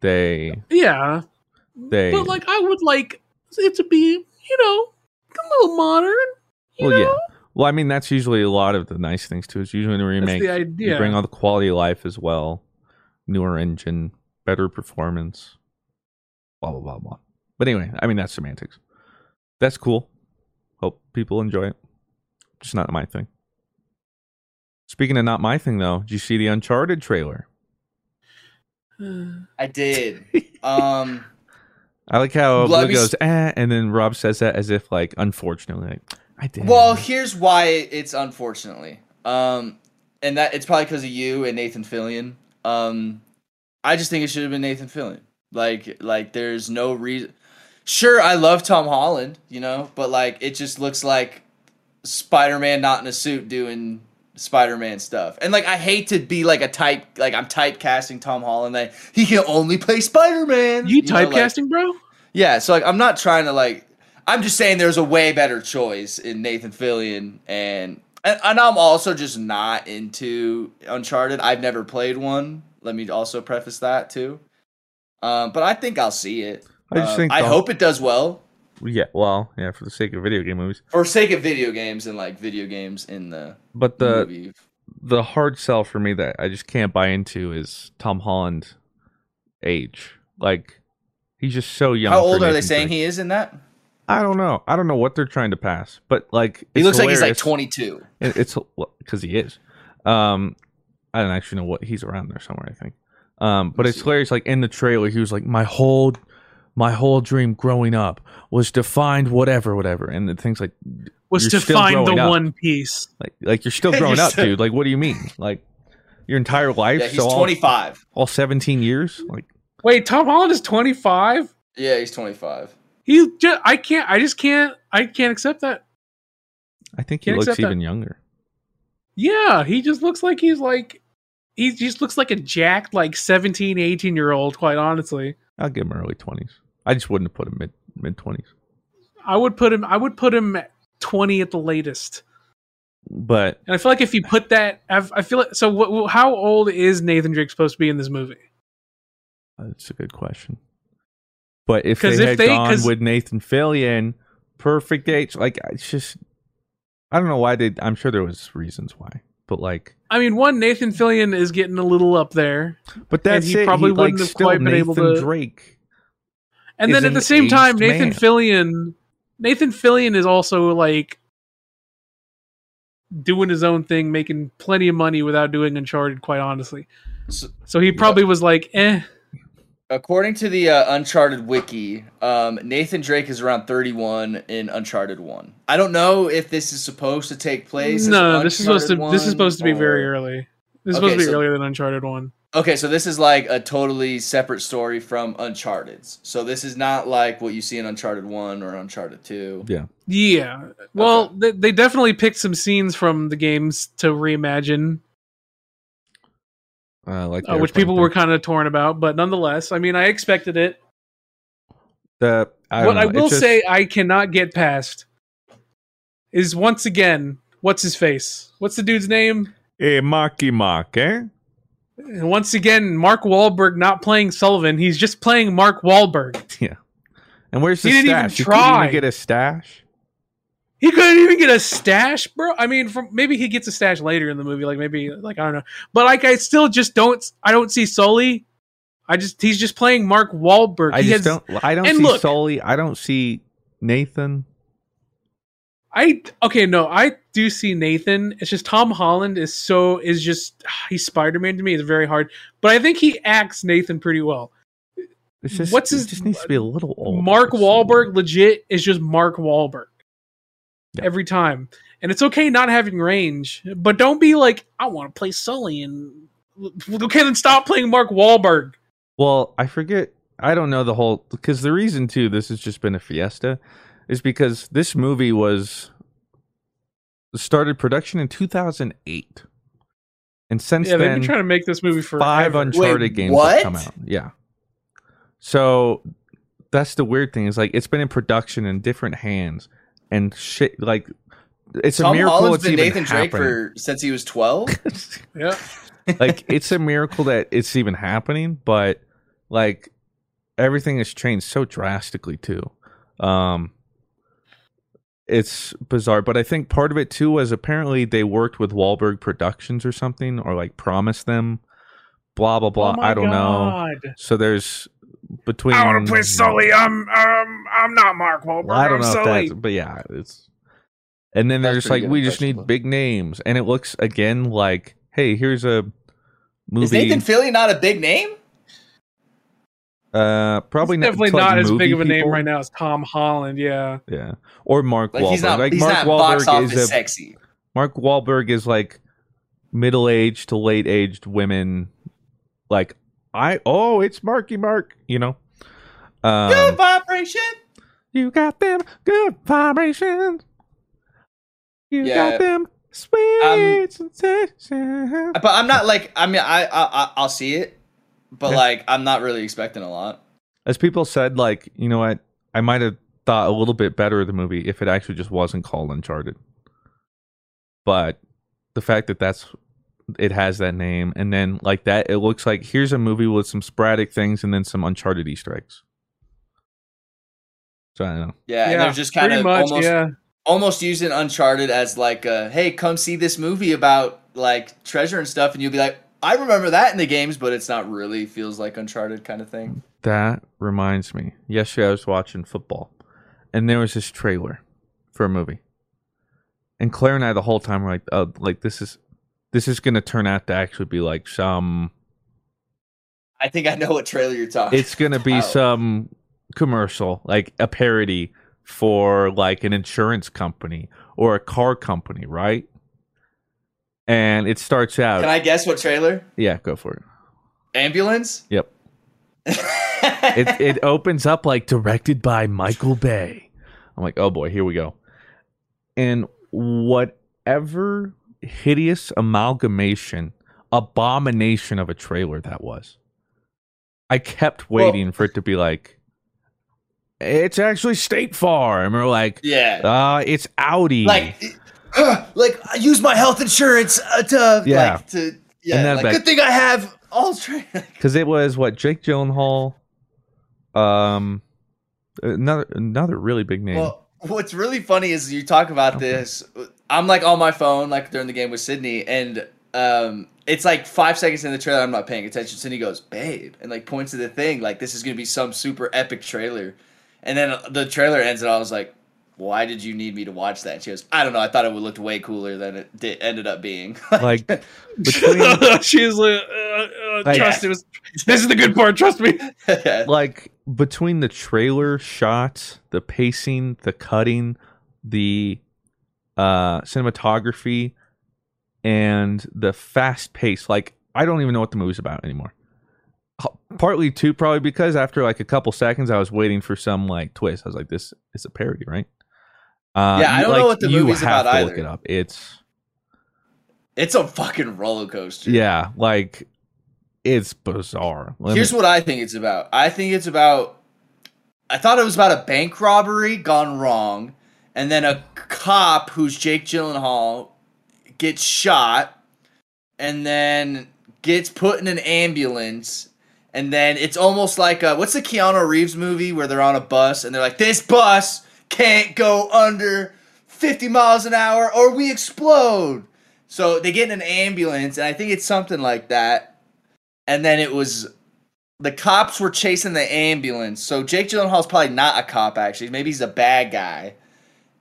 they Yeah. They But, like, I would like it to be, you know, a little modern. You well know? yeah well i mean that's usually a lot of the nice things too. Is usually in a That's remake the idea. you bring all the quality of life as well. Newer engine better performance. Blah blah blah blah. But anyway i mean that's semantics. That's cool. Hope people enjoy it. Just not my thing. Speaking of not my thing though did you see the uncharted trailer? (sighs) I did. (laughs) Um, I like how Let Blue goes, eh, and then Rob says that as if, like, unfortunately, like, I did. well, here's why it's unfortunately. Um, and that it's probably because of you and Nathan Fillion. Um, I just think it should have been Nathan Fillion. Like, like there's no reason. Sure, I love Tom Holland, you know, but like it just looks like Spider-Man not in a suit doing Spider-Man stuff. And like I hate to be like a type like I'm typecasting Tom Holland that he can only play Spider-Man. You know, like- typecasting, bro? yeah, so like I'm not trying to like I'm just saying there's a way better choice in Nathan Fillion and and, and I'm also just not into Uncharted. I've never played one. Let me also preface that too. Um, but I think I'll see it. I just Uh, think I the- hope it does well Yeah, well, yeah, for the sake of video game movies. for sake of video games and like video games in the But the movie. the hard sell for me that I just can't buy into is Tom Holland age. Like he's just so young. How old are they saying he is in that? I don't know. I don't know what they're trying to pass, but like He looks like he's like 22. It's because he is. Um, I don't actually know what he's around there somewhere. I think. Um, but it's hilarious. Like in the trailer, he was like, "My whole, my whole dream growing up was to find whatever, whatever," and the things like Was to find the up. One Piece. like like you're still (laughs) You're growing up, still- dude. Like, what do you mean? Like your entire life? Yeah, he's so 25. all 17 years? Like Wait, Tom Holland is 25. Yeah, he's 25. He just, I can't, I just can't, I can't accept that. I think he Can't looks accept that. even younger. Yeah, he just looks like he's like, he just looks like a jacked, like 17, 18 year old, quite honestly. I'll give him early 20s. I just wouldn't have put him mid mid 20s. I would put him, I would put him at 20 at the latest. But And I feel like if you put that, I've- I feel like, so what, how old is Nathan Drake supposed to be in this movie? That's a good question. But if they if had they- gone with Nathan Fillion, perfect age, like it's just, I don't know why they. I'm sure there was reasons why, but like, I mean, one, Nathan Fillion is getting a little up there. but that's he it. probably he, wouldn't have still quite been able to- Drake. And then at the same time, aged Nathan man. Fillion, Nathan Fillion is also like doing his own thing, making plenty of money without doing Uncharted. Quite honestly, So, so he probably was like, "Eh." according to the uh, Uncharted wiki, um, Nathan Drake is around 31 in Uncharted 1. I don't know if this is supposed to take place. as No, this is supposed to. This is supposed to be very early. This is Okay, supposed to be so- earlier than Uncharted One. Okay, so this is like a totally separate story from Uncharted's. So this is not like what you see in Uncharted 1 or Uncharted 2. Yeah, Yeah. Well, they, they definitely picked some scenes from the games to reimagine, uh, like uh, which people thing. were kind of torn about. But nonetheless, I mean, I expected it. The I what don't I will just- say I cannot get past is once again, what's his face? What's the dude's name? Hey, Marky Mark, eh? And once again, Mark Wahlberg not playing Sullivan. He's just playing Mark Wahlberg. (laughs) Yeah. And where's the He didn't even stash? You couldn't try. even get a stash. He couldn't even get a stash, bro. I mean, from maybe he gets a stash later in the movie, like maybe like I don't know. But like I still just don't I don't see Sully. I just he's just playing Mark Wahlberg. I he just has, don't. I don't see look- Sully. I don't see Nathan. I okay, no, I do see Nathan. It's just Tom Holland is so is just he's Spider Man to me. It's very hard, but I think he acts Nathan pretty well. It's just What's his- just needs to be a little old. Mark Wahlberg legit is just Mark Wahlberg Yeah. every time, and it's okay not having range, but don't be like I want to play Sully and okay, then stop playing Mark Wahlberg. Well, I forget. I don't know the whole because the reason too. This has just been a fiesta, is because this movie was started production in 2008, and since Yeah, they've then been trying to make this movie for five Uncharted Wait, games what? have come out. Yeah. So that's the weird thing is like it's been in production in different hands and shit. Like it's a miracle Holland's it's been even Nathan Drake happening. for since he was 12. (laughs) Yeah, like it's a miracle that it's even happening, but like everything has changed so drastically too. Um it's bizarre, but I think part of it too was apparently they worked with Wahlberg Productions or something, or like promised them, blah blah blah. Oh I don't know. So there's between. I want to play Sully. I'm um I'm not Mark Wahlberg. Well, I don't I'm know Sully. if that's, but yeah, it's. And then they're just like, good we just need though. big names, and it looks again like, hey, here's a movie. Is Nathan Fillion not a big name? Uh, probably He's not definitely like, not as big of a name people. right now as Tom Holland. Yeah, Yeah, or Mark Like Wahlberg. he's not like he's Mark not box Wahlberg office is a sexy. Mark Wahlberg is like middle aged to late aged women. Like I oh, it's Marky Mark, you know. Um, Good vibration. You got them good vibrations. You Yeah. got them Sweet Um, sensation. But I'm not like I mean I I I- I'll see it, but Yeah. like I'm not really expecting a lot. As people said, like, you know what? I might have thought a little bit better of the movie if it actually just wasn't called Uncharted. But the fact that that's it has that name, and then like that, it looks like here's a movie with some sporadic things and then some Uncharted Easter eggs. So I don't know. Yeah, and they're just kind of much, almost yeah. almost using Uncharted as like a hey, come see this movie about like treasure and stuff, and you'll be like, I remember that in the games, but it's not really feels like Uncharted kind of thing. That reminds me. Yesterday I was watching football, and there was this trailer for a movie, and Claire and I the whole time were like, "Oh, like this is this is going to turn out to actually be like some. I think I know what trailer you're talking. It's going to be about. some commercial, like a parody for like an insurance company or a car company, right? And it starts out. Can I guess what trailer? yeah, go for it. Ambulance. Yep. (laughs) it it opens up like directed by Michael Bay. I'm like, oh boy, here we go. And whatever hideous amalgamation, abomination of a trailer that was, I kept Well- waiting for it to be like, it's actually State Farm, or like, Yeah. uh, it's Audi. like, (sighs) like I use my health insurance uh, to Yeah. like to yeah. Like, back- good thing I have all because (laughs) it was what Jake Gyllenhaal, um, another another really big name. Well, what's really funny is you talk about this. I'm like on my phone, like during the game with Sydney, and um, it's like five seconds in the trailer. I'm not paying attention. Sydney goes, "Babe," and like points to the thing, like this is gonna be some super epic trailer. And then the trailer ends, and I was like, "Why did you need me to watch that?" And she goes, "I don't know. I thought it would look way cooler than it did, ended up being." (laughs) like (laughs) between (laughs) She's like, uh, uh, Like- trust it was. This is the good part. Trust me. like between the trailer shots, the pacing, the cutting, the uh cinematography, and the fast pace. Like I don't even know what the movie's about anymore. Partly too, probably because after like a couple seconds, I was waiting for some like twist. I was like, "This is a parody, right?" Uh, Yeah, I don't know what the movie's have about to Look it up. It's it's a fucking roller coaster. yeah, like it's bizarre. Let Here's me- what I think it's about. I think it's about. I thought it was about a bank robbery gone wrong, and then a cop who's Jake Gyllenhaal gets shot, and then gets put in an ambulance, and then it's almost like a, what's the Keanu Reeves movie where they're on a bus and they're like, this bus can't go under 50 miles an hour or we explode. So they get in an ambulance, and I think it's something like that. And then it was the cops were chasing the ambulance. So Jake Gyllenhaal's probably not a cop actually. Maybe he's a bad guy.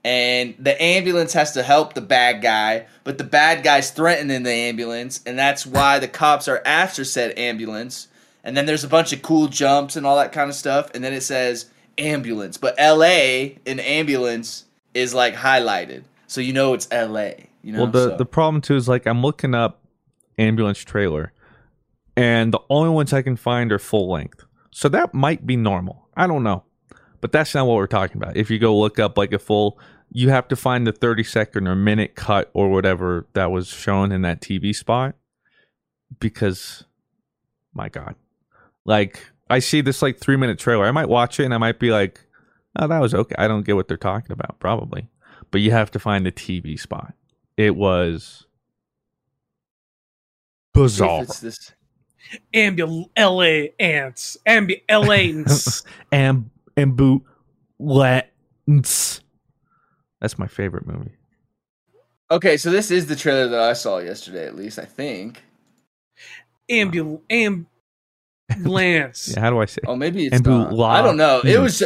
And the ambulance has to help the bad guy, but the bad guy's threatening the ambulance, and that's why the cops are after said ambulance. And then there's a bunch of cool jumps and all that kind of stuff, and then it says ambulance. But LA in ambulance is like highlighted. So you know it's LA. You know well, the so- the problem too is like I'm looking up ambulance trailer, and the only ones I can find are full length. So that might be normal. I don't know, but that's not what we're talking about. If you go look up like a full, you have to find the 30 second or minute cut or whatever that was shown in that TV spot, because, my God, like I see this like three minute trailer. I might watch it and I might be like, oh, that was okay. I don't get what they're talking about, probably. But you have to find the TV spot. It was bizarre. If it's this- Ambul LA ants. Ambu LANs. (laughs) Am ambulance. That's my favorite movie. Okay, so this is the trailer that I saw yesterday, at least I think. Ambul ambulance. Yeah, how do I say? Oh, maybe it's not. I don't know. It was.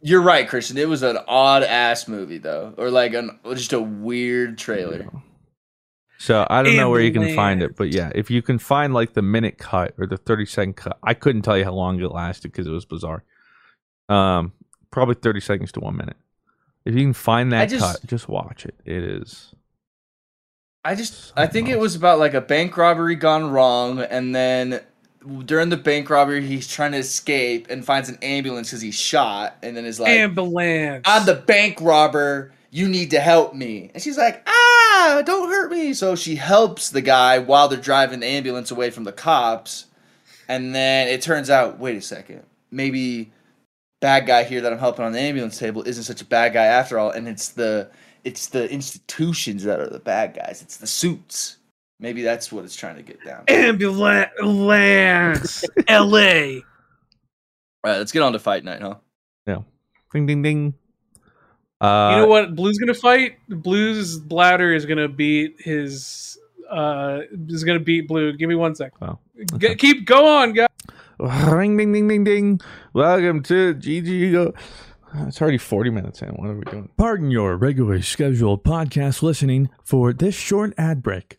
You're right, Christian. It was an odd ass movie though, or like an just a weird trailer. So I don't know where you can find it, but yeah, if you can find like the minute cut or the thirty second cut, I couldn't tell you how long it lasted because it was bizarre. Um, probably thirty seconds to one minute. If you can find that just- cut, just watch it. It is. I just I think it was about like a bank robbery gone wrong, and then during the bank robbery, he's trying to escape and finds an ambulance because he's shot, and then is like, Ambulance. "I'm the bank robber. You need to help me." And she's like, "Ah!" ah, don't hurt me. So she helps the guy while they're driving the ambulance away from the cops. And then it turns out, wait a second, maybe bad guy here that I'm helping on the ambulance table isn't such a bad guy after all, and it's the it's the institutions that are the bad guys. It's the suits. Maybe that's what it's trying to get down. Ambulance, L.A. All right, let's get on to fight night, huh? Yeah. Ding ding ding. Uh, you know what? Blue's gonna fight. Blue's bladder is gonna beat his. Uh, is gonna beat Blue. Give me one sec. Oh, G- keep go on, guys. Ring ding ding ding ding. Welcome to GG Go. It's already 40 minutes in. What are we doing? Pardon your regularly scheduled podcast listening for this short ad break.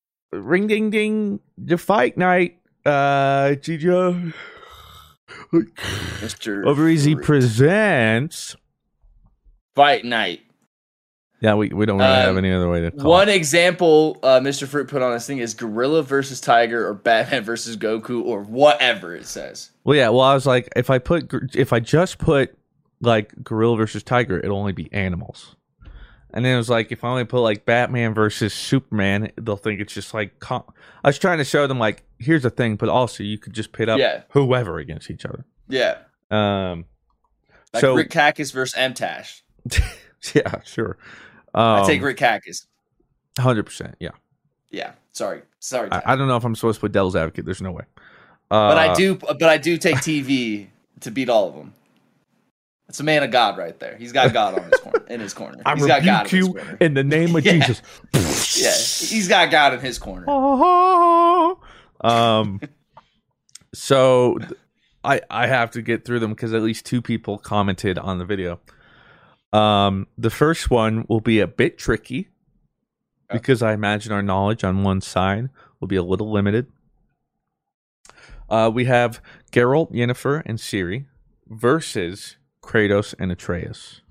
Ring ding ding. The fight night. Uh, GG. Mr. Over Easy presents. Fight night. Yeah, we, we don't really have Um, any other way to One it. example uh, Mr. Fruit put on this thing is Gorilla versus Tiger or Batman versus Goku or whatever it says. Well, yeah. Well, I was like, if I put, if I just put like gorilla versus tiger, it'll only be animals. And then it was like, if I only put like Batman versus Superman, they'll think it's just like. Com- I was trying to show them like, here's the thing, but also you could just pit up Yeah. whoever against each other. Yeah. Um. Like so Rick Cactus versus MTash. (laughs) yeah, sure. Um, I take Rick Cactus. Hundred percent. Yeah. Yeah. Sorry. Sorry. I, I don't know if I'm supposed to put Devil's Advocate. There's no way. but I Uh, do but I do take TV to beat all of them. It's a man of God right there. He's got God on his corner in his corner. (laughs) I He's got God rebuke in you in the name of (laughs) Yeah. Jesus. (laughs) Yeah, he's got God in his corner. um so i i have to get through them because at least two people commented on the video um the first one will be a bit tricky because i imagine our knowledge on one side will be a little limited uh we have Geralt, Yennefer, and Ciri versus Kratos and Atreus.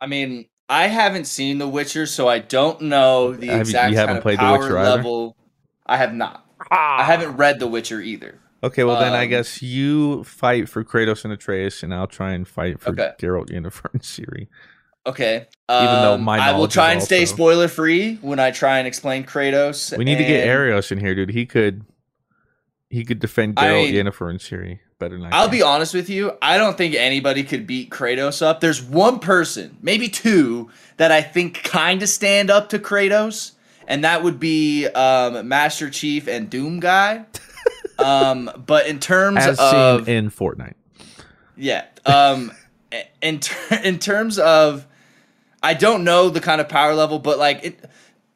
I mean, I haven't seen The Witcher, so I don't know the Have exact you haven't kind of played The power Witcher either? level. I have not. I haven't read The Witcher either. Okay, well then I Um, guess you fight for Kratos and Atreus, and I'll try and fight for Okay. Geralt, Yennefer, and Ciri. Okay. Even though Um, my I will try is and stay spoiler free when I try and explain Kratos. We need to get and Arios in here, dude. He could, he could defend I Geralt, mean, Yennefer, and Ciri better than I'll be honest with you. I don't think anybody could beat Kratos up. There's one person, maybe two, that I think kind of stand up to Kratos, and that would be um, Master Chief and Doom Guy. (laughs) um, but in terms as of seen in Fortnite. yeah, um, (laughs) in ter- in terms of I don't know the kind of power level, but like it,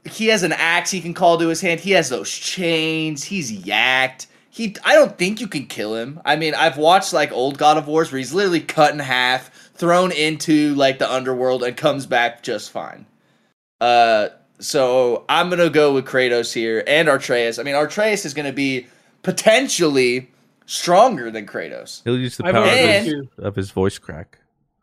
he has an axe he can call to his hand. He has those chains. He's yacked. He, I don't think you can kill him. I mean, I've watched like old God of Wars where he's literally cut in half, thrown into like the underworld, and comes back just fine. Uh, so I'm gonna go with Kratos here and Atreus. I mean, Atreus is gonna be potentially stronger than Kratos. He'll use the power of his, of his voice crack.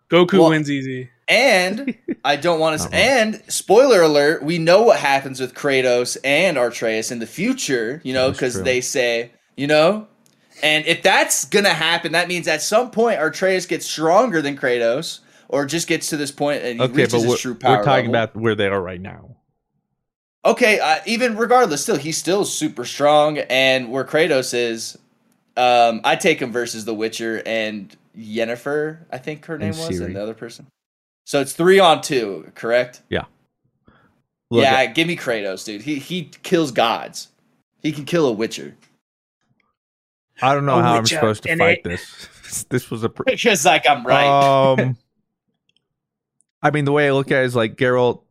Goku Well- wins easy. And I don't want to. (laughs) Uh-huh. And spoiler alert: we know what happens with Kratos and Atreus in the future. You know, because they say, you know, and if that's gonna happen, that means at some point Atreus gets stronger than Kratos, or just gets to this point and he Okay, reaches his true power. we're talking level. about where they are right now. Okay, uh, even regardless, still he's still super strong, and where Kratos is, um, I take him versus The Witcher and Yennefer. I think her name And was, Ciri. and the other person. So it's three on two, correct? Yeah. Look, yeah, give me Kratos, dude. He he kills gods. He can kill a Witcher. I don't know A how I'm supposed to fight it. this. (laughs) this was a. Pr- Because like I'm right. Um, (laughs) I mean, the way I look at it is like Geralt.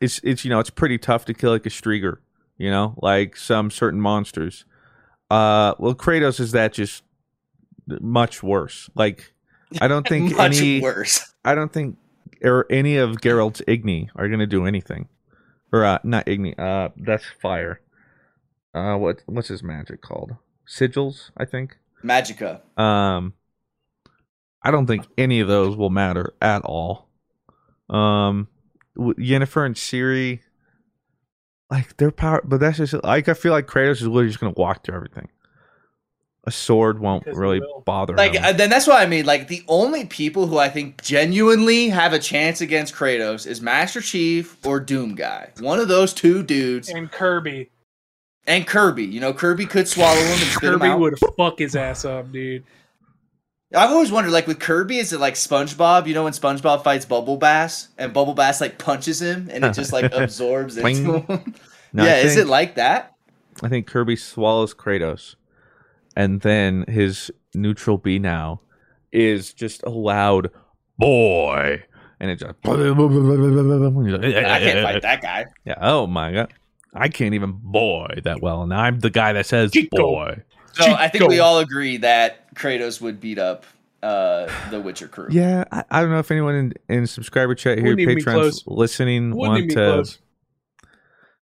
It's it's you know it's pretty tough to kill like a Striga, you know, like some certain monsters. Uh, well, Kratos is that just much worse. Like, I don't think (laughs) Much any. worse. I don't think or any of Geralt's Igni are gonna do anything, or uh, not Igni. Uh, that's fire. Uh, what what's his magic called? Sigils, I think. Magica. Um, I don't think any of those will matter at all. Um, w- Yennefer and Ciri, like their power, but that's just like I feel like Kratos is literally just gonna walk through everything. A sword won't Because really bother Like him. uh, then that's what I mean. Like the only people who I think genuinely have a chance against Kratos is Master Chief or Doom Guy. One of those two dudes And Kirby. And Kirby. You know, Kirby could swallow him and spit him Kirby would fuck his ass up, dude. I've always wondered, like with Kirby, is it like SpongeBob? You know, when SpongeBob fights Bubble Bass and Bubble Bass like punches him and it just like (laughs) absorbs into him. No, I yeah, is it like that? I think Kirby swallows Kratos, and then his neutral B now is just a loud boy, and it just. I can't fight that guy. Yeah. Oh my god, I can't even boy that well, and I'm the guy that says Chico. boy. So I think we all agree that Kratos would beat up uh, the Witcher crew. (sighs) Yeah, I, I don't know if anyone in, in subscriber chat here, Wouldn't even be patrons listening, Wouldn't want to.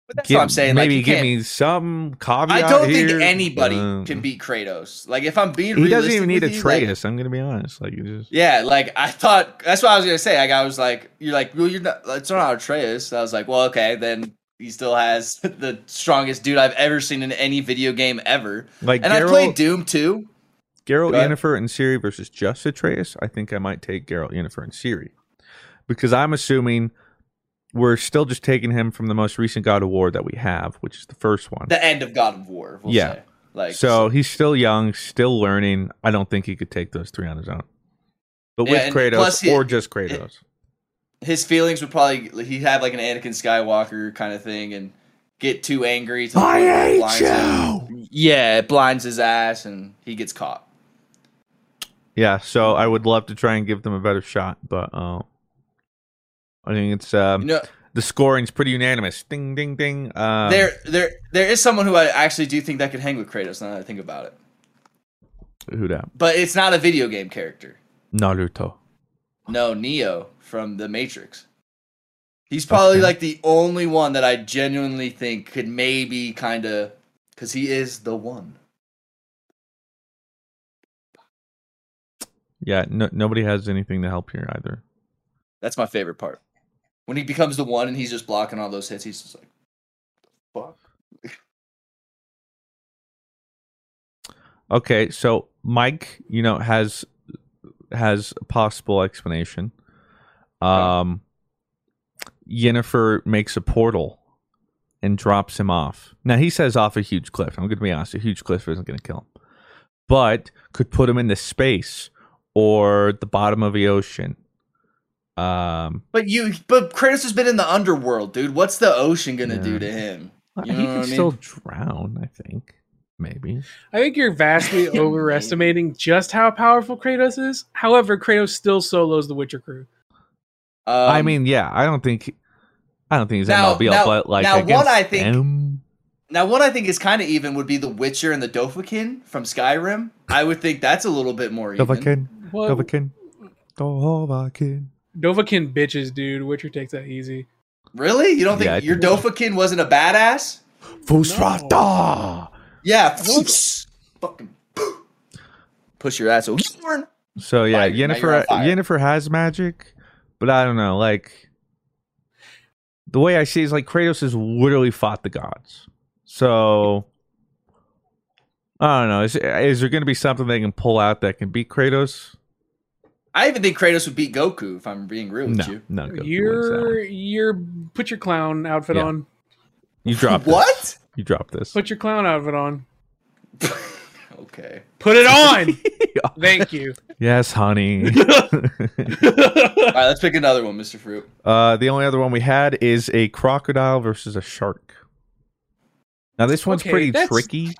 But that's give- what I'm saying. Maybe you give me some caveat. I don't here. think anybody Um, can beat Kratos. Like if I'm being, He doesn't even need with a you, like- I'm gonna be honest. Like, you just Yeah, like I thought. That's what I was gonna say. Like I was like, you're like, well, you're not. It's not Atreus. I was like, well, okay, then he still has (laughs) the strongest dude I've ever seen in any video game ever. like And I played Doom too. Geralt. Yennefer, and Ciri versus just Atreus, I think I might take Geralt, Yennefer, and Ciri Because I'm assuming we're still just taking him from the most recent God of War that we have, which is the first one. The end of God of War. We'll Yeah. Say. Like so he's still young, still learning. I don't think he could take those three on his own. But Yeah, with Kratos, he- or just Kratos. His feelings would probably he'd have like an Anakin Skywalker kind of thing and get too angry. To the I point where it hate blinds him. Yeah, it blinds his ass and he gets caught. yeah, so I would love to try and give them a better shot, but uh, I think it's um, You know, the scoring's pretty unanimous. Ding, ding, ding. Um, there, there, there is someone who I actually do think that could hang with Kratos. Now that I think about it, who that? but it's not a video game character. Naruto. No, Neo from the Matrix. He's probably Okay. like the only one that I genuinely think could maybe kind of, because he is the one. Yeah, no, nobody has anything to help here either. That's my favorite part. When he becomes the one and he's just blocking all those hits, he's just like, fuck. Okay, so Mike, you know, has has a possible explanation. Um Yennefer makes a portal and drops him off. Now he says off a huge cliff. I'm gonna be honest, a huge cliff isn't gonna kill him. But could put him into space or the bottom of the ocean. Um But you, but Kratos has been in the underworld, dude. What's the ocean gonna Yeah. do to him? You he can what I mean? still drown, I think. Maybe. I think you're vastly (laughs) overestimating just how powerful Kratos is. However, Kratos still solos the Witcher crew. Um, I mean, yeah, I don't think, I don't think he's Now- MLB, now- but like now one I think- them- now one I think is kind of even would be the Witcher and the Dovahkiin from Skyrim. I would think that's a little bit more even. Dovahkiin, Well- Dovahkiin, Dovahkiin. Dovahkiin bitches, dude. Witcher takes that easy. Really? You don't think Yeah, your think- Dovahkiin wasn't a badass? Fusrata. Yeah. Fucking push your ass over. So yeah, Fire. Now Yennefer. Yennefer has magic, but I don't know. Like the way I see it is like Kratos has literally fought the gods. So I don't know. Is, is there going to be something they can pull out that can beat Kratos? I even think Kratos would beat Goku if I'm being real with No, you. no. Goku You're you're put your clown outfit Yeah. on. You dropped (laughs) this. What? You dropped this. Put your clown outfit on. (laughs) Okay. Put it on. (laughs) Thank you. Yes, honey. (laughs) (laughs) All right, let's pick another one, Mr. Fruit. uh, the only other one we had is a crocodile versus a shark. Now this one's Okay, pretty that's- tricky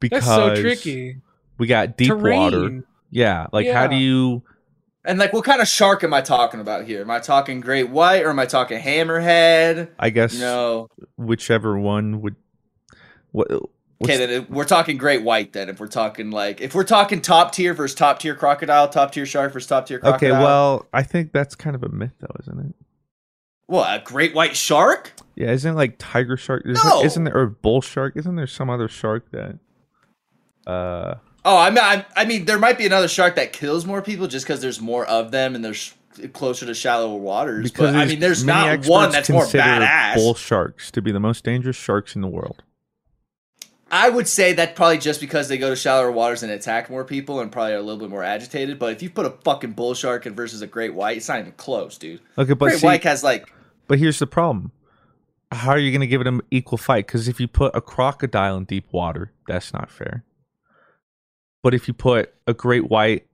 because That's so tricky. we got deep Terrain. water. Yeah, like how do you? And like, what kind of shark am I talking about here? Am I talking great white or am I talking hammerhead? I guess No. whichever one would. What? Okay, then we're talking great white. Then if we're talking like, if we're talking top tier versus top tier crocodile, top tier shark versus top tier crocodile. okay, well, I think that's kind of a myth, though, isn't it? what a great white shark? Yeah, isn't it like tiger shark? Isn't, No. isn't there or bull shark? Isn't there some other shark that? Uh, Oh, I mean, I, I mean, there might be another shark that kills more people just because there's more of them and they're sh- closer to shallower waters. but I mean, there's not one that's more badass. Bull sharks to be the most dangerous sharks in the world. I would say that probably just because they go to shallower waters and attack more people and probably are a little bit more agitated. But if you put a fucking bull shark in versus a great white, it's not even close, dude. Okay, but great see, white has like but here's the problem: how are you going to give it an equal fight? Because if you put a crocodile in deep water, that's not fair. But if you put a great white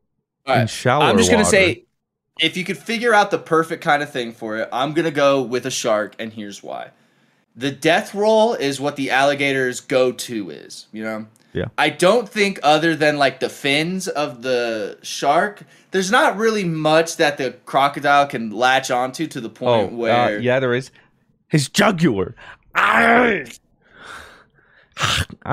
All in right, shallower I'm just gonna say, if you could figure out the perfect kind of thing for it, I'm gonna go with a shark, and here's why. The death roll is what the alligator's go-to is. You know. Yeah. I don't think other than like the fins of the shark, there's not really much that the crocodile can latch onto to the oh, point uh, where yeah, there is his jugular. I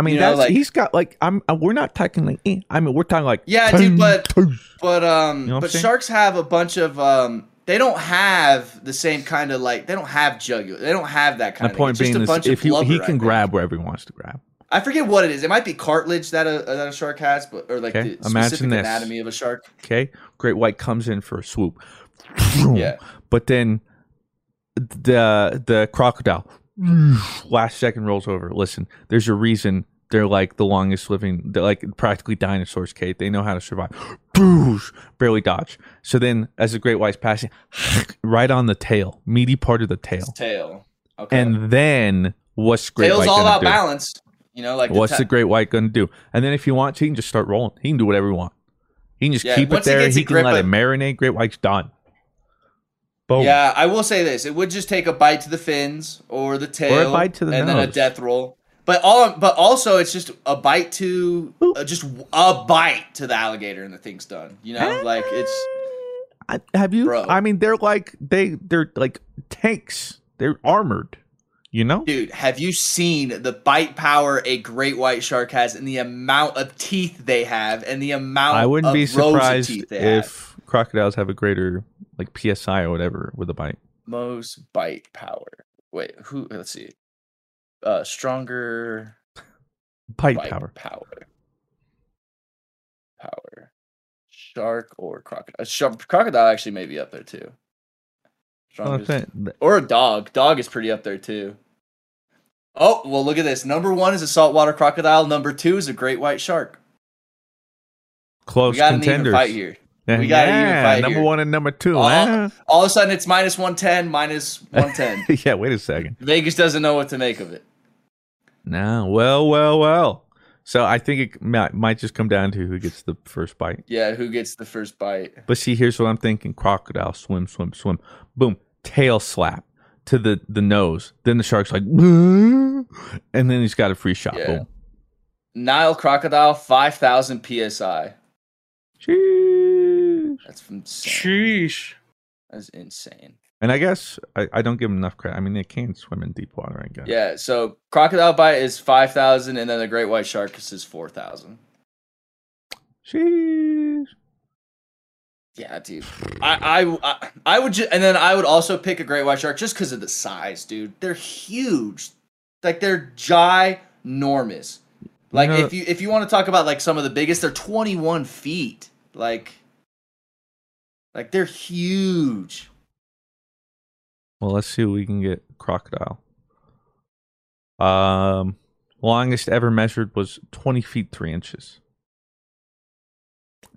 mean, You know, that's like- he's got like I'm. uh, We're not talking like. eh, I mean, we're talking like Yeah, dude, but but um, You know but sharks have a bunch of um. They don't have the same kind of like. They don't have jugular. They don't have that kind My of. point being a is, bunch if of he, he can grab wherever he wants to grab. I forget what it is. It might be cartilage that a that a shark has, but or like Okay, the specific this. anatomy of a shark. Okay, great white comes in for a swoop. Yeah. but then the the crocodile last second rolls over. Listen, there's a reason they're like the longest living. They're like practically dinosaurs. Kate, they know how to survive. Boosh, barely dodge. So then, as the great white's passing, (laughs) right on the tail, meaty part of the tail, Tail. Okay. and then what's great Tail's white all about do? balance. You know, like What's ta- the great white gonna do? And then if he wants, he can just start rolling. He can do whatever he wants. He can just Yeah, keep it there. He, can let of- it marinate. Great white's done. Boom. Yeah, I will say this: it would just take a bite to the fins or the tail, bite to the and then a death roll. But all, but also, it's just a bite to uh, just a bite to the alligator, and the thing's done. You know, like it's I, have you? Bro. I mean, they're like they they're like tanks. They're armored. You know. dude. Have you seen the bite power a great white shark has, and the amount of teeth they have, and the amount I wouldn't of be surprised they have? if crocodiles have a greater like psi or whatever with a bite. most bite power. Wait, who? Let's see. Uh, stronger Bite, bite power. power. Power. Shark or crocodile? Shark, crocodile actually may be up there too. Strongest. Or a dog. Dog is pretty up there too. Oh, well, look at this. Number one is a saltwater crocodile. Number two is a great white shark. Close we got an even contenders. fight here. Yeah, We got an even yeah, fight number here. one and number two. All, huh? all of a sudden, it's minus 110, minus 110. (laughs) yeah. Wait a second. Vegas doesn't know what to make of it. No. Well, well, well. So I think it might, might just come down to who gets the first bite. Yeah, who gets the first bite? But see, here's what I'm thinking: crocodile, swim, swim, swim, boom, tail slap to the the nose. Then the shark's like, and then he's got a free shot. Yeah. Boom. Nile crocodile, 5,000 psi. Sheesh. That's from insane. Sheesh. That's insane. And I guess I, I don't give them enough credit. I mean, they can swim in deep water. I guess. Yeah. So crocodile bite is five thousand, and then the great white shark is four thousand. Sheesh. Yeah, dude. I I I, I would just, and then I would also pick a great white shark just because of the size, dude. They're huge, like they're ginormous. Like You know- if you if you want to talk about like some of the biggest, they're twenty one feet. Like, like they're huge. Well, let's see what we can get. Crocodile. Um, longest ever measured was twenty feet three inches,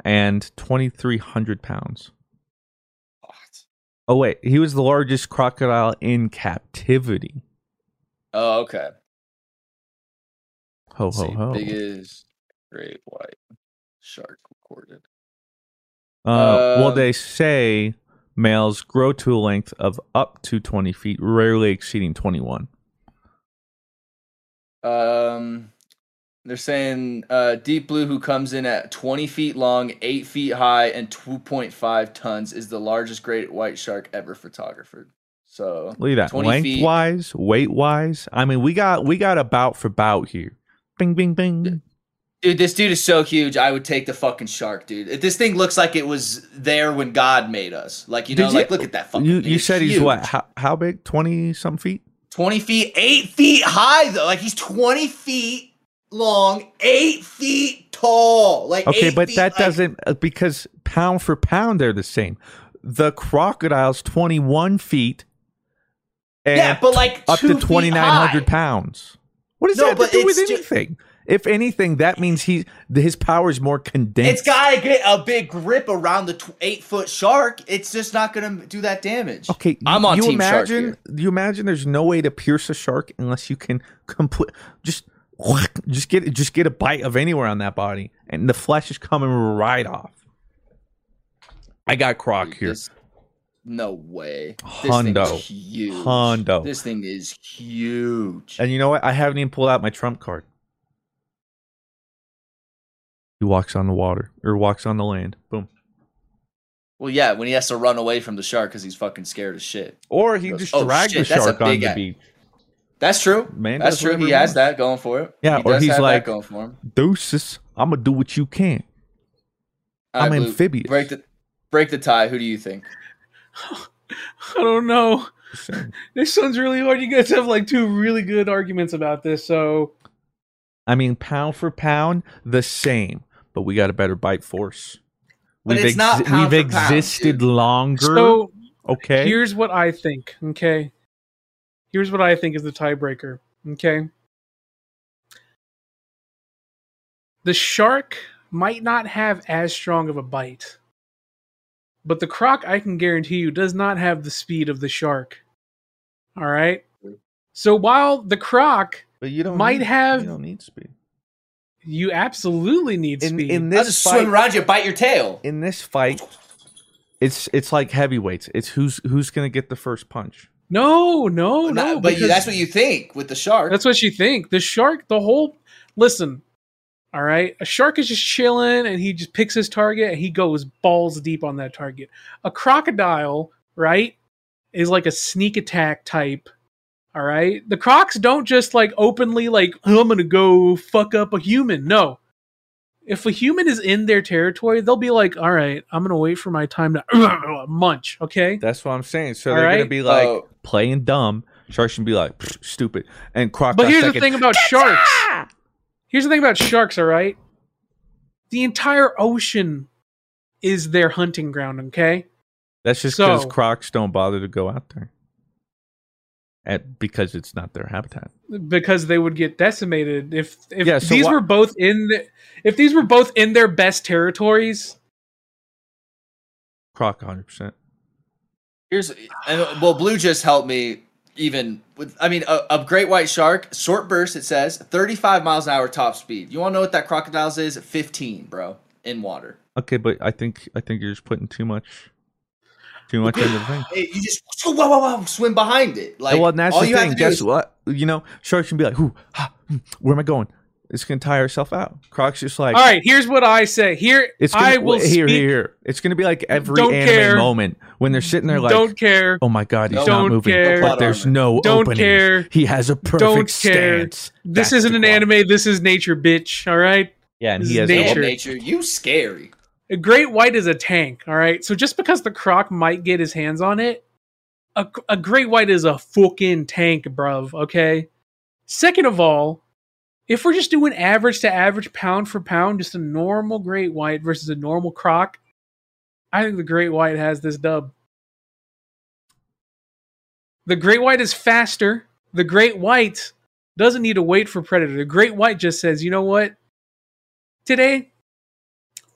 and twenty three hundred pounds. What? Oh wait, he was the largest crocodile in captivity. Oh, okay. Ho ho ho. biggest great white shark recorded. Uh, well, Um, they say males grow to a length of up to 20 feet, rarely exceeding 21. Um, they're saying uh, deep blue, who comes in at 20 feet long, 8 feet high, and 2.5 tons, is the largest great white shark ever photographed. So Look at that. 20 Length feet. wise, weight wise. I mean, we got we got about for bout here. Bing, bing, bing. Dude, this dude is so huge. I would take the fucking shark, dude. If This thing looks like it was there when God made us. Like you know, Did you- like look at that fucking. You thing. you It's said he's huge. what? How, how big? 20 some feet? 20 feet, 8 feet high though. Like he's 20 feet long, 8 feet tall. Like Okay, eight but feet, that like- doesn't uh, because pound for pound they're the same. The crocodile's 21 feet. And Yeah, but, like, up two to feet 2,900 high. pounds. What does No, that have but to do with it's ju- anything? If anything, that means he his power is more condensed. It's got to get a big grip around the tw- eight foot shark. It's just not going to do that damage. Okay, I'm on you team shark imagine, here. You imagine there's no way to pierce a shark unless you can complete just just get just get a bite of anywhere on that body, and the flesh is coming right off. I got Croc here. This- no way. This Hondo. huge. Hundo. This thing is huge. And you know what? I haven't even pulled out my trump card. He walks on the water or walks on the land. Boom. Well, yeah, when he has to run away from the shark because he's fucking scared as shit. Or he Goes, just "Oh, dragged shit, the that's a shark on the a- beach. That's true. Man That's true. He he has that going for it. Yeah, He or he's have that like, going for him. Deuces, I'm gonna do what you can. All I'm Blue, amphibious. Break the break the tie. Who do you think? (laughs) I don't know. This one's really hard. You guys have like two really good arguments about this. So I mean, pound for pound, the same, but we got a better bite force. But we've it's not we've for pound, existed dude. longer. so okay, here's what I think. Okay. Here's what I think is the tiebreaker. Okay. The shark might not have as strong of a bite, but the croc, I can guarantee you, does not have the speed of the shark. All right. So while the croc but you don't might need, have- you don't need speed. You absolutely need In, speed. in I'll just fight, swim around you, bite your tail. in this fight, it's it's like heavyweights. It's who's who's gonna get the first punch. no, no, Not- no. but you, that's what you think with the shark. That's what you think. The shark, the whole listen, all right. A shark is just chilling and he just picks his target and he goes balls deep on that target. A crocodile, right, is like a sneak attack type. All right. The crocs don't just like openly like "Oh, I'm gonna go fuck up a human. No. If a human is in their territory, they'll be like, "All right, I'm gonna wait for my time to (clears throat) munch." Okay. That's what I'm saying. So All they're gonna be like Oh. playing dumb. Sharks should be like stupid, and croc. But here's the thing about sharks. Here's the thing about sharks, all right? The entire ocean is their hunting ground, okay? That's just because So- crocs don't bother to go out there, At, because it's not their habitat. Because they would get decimated if if Yeah, so these wha- were both in the, if these were both in their best territories. Croc, 100. percent Here's and, well, blue just helped me even with. I mean, a, a great white shark, short burst. It says 35 miles an hour top speed. You want to know what that crocodile's is? 15, bro, in water. Okay, but I think I think you're just putting too much, too much into the thing. It- you just whoa, whoa, whoa, whoa, swim behind it. Like well, and that's all the you have thing. to Guess is- what? You know, sharks can be like, "Ooh, ha, hmm, where am I going? it's gonna tire herself out. Croc's just like All right, here's what I say. Here, It's gonna, I will here, speak. here, here. It's gonna be like every Don't anime care. moment when they're sitting there like, Don't care. oh my god, he's No. not Don't moving, care. but there's no Don't openings. care. He has a perfect Don't care. stance. This That's isn't an anime. This is nature, bitch. All right. Yeah, and This he has nature. nature, you scary. A great white is a tank. All right. So just because the croc might get his hands on it, a, a great white is a fucking tank, bruv. Okay. Second of all, if we're just doing average to average pound for pound, just a normal great white versus a normal croc, I think the great white has this dub. The great white is faster. The great white doesn't need to wait for predator. The great white just says, you know what? Today,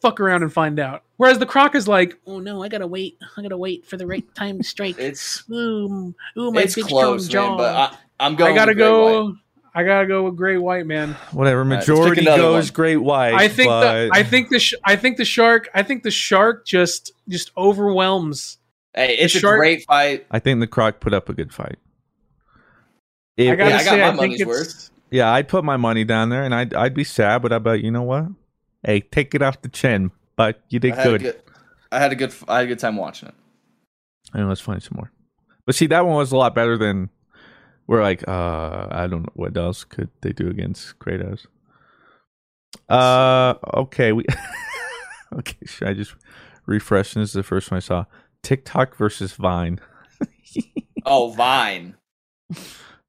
fuck around and find out. Whereas the croc is like, oh no, I gotta wait. I gotta wait for the right time to strike. It's Ooh, ooh, my it's big close, strong jaw. man. But I, I'm going. I gotta with go. White. I gotta go with great white man. Whatever. Majority another goes one. great white. I think but the I think the sh- I think the shark I think the shark just just overwhelms. Hey, it's The a shark- great fight. I think the croc put up a good fight. I gotta I got say, my I think money's it's worth. yeah, I'd put my money down there, and I'd I'd be sad, but I bet you know what? Hey, take it off the chin, but you did I good. good, I had a good. I had a good time watching it. And let's find some more. But see, that one was a lot better than. We're like, uh, I don't know what else could they do against Kratos. Uh, okay, we. (laughs) okay, should I just refresh? This is the first one I saw. TikTok versus Vine. (laughs) Oh, Vine.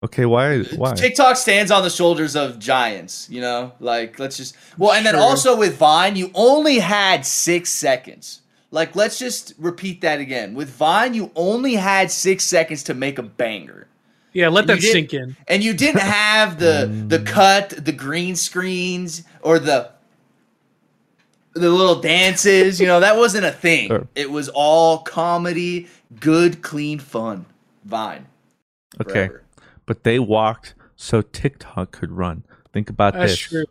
Okay, why? Why? (laughs) TikTok stands on the shoulders of giants, you know? Like, let's just. Well, and then also with Vine, you only had six seconds. Like, let's just repeat that again. With Vine, you only had six seconds to make a banger. Yeah, let You that sink in. And you didn't (laughs) have the the cut, the green screens, or the the little dances. You know, that wasn't a thing. Sure. It was all comedy, good, clean fun. Vine. Okay, forever. But they walked so TikTok could run. Think about That's this. true.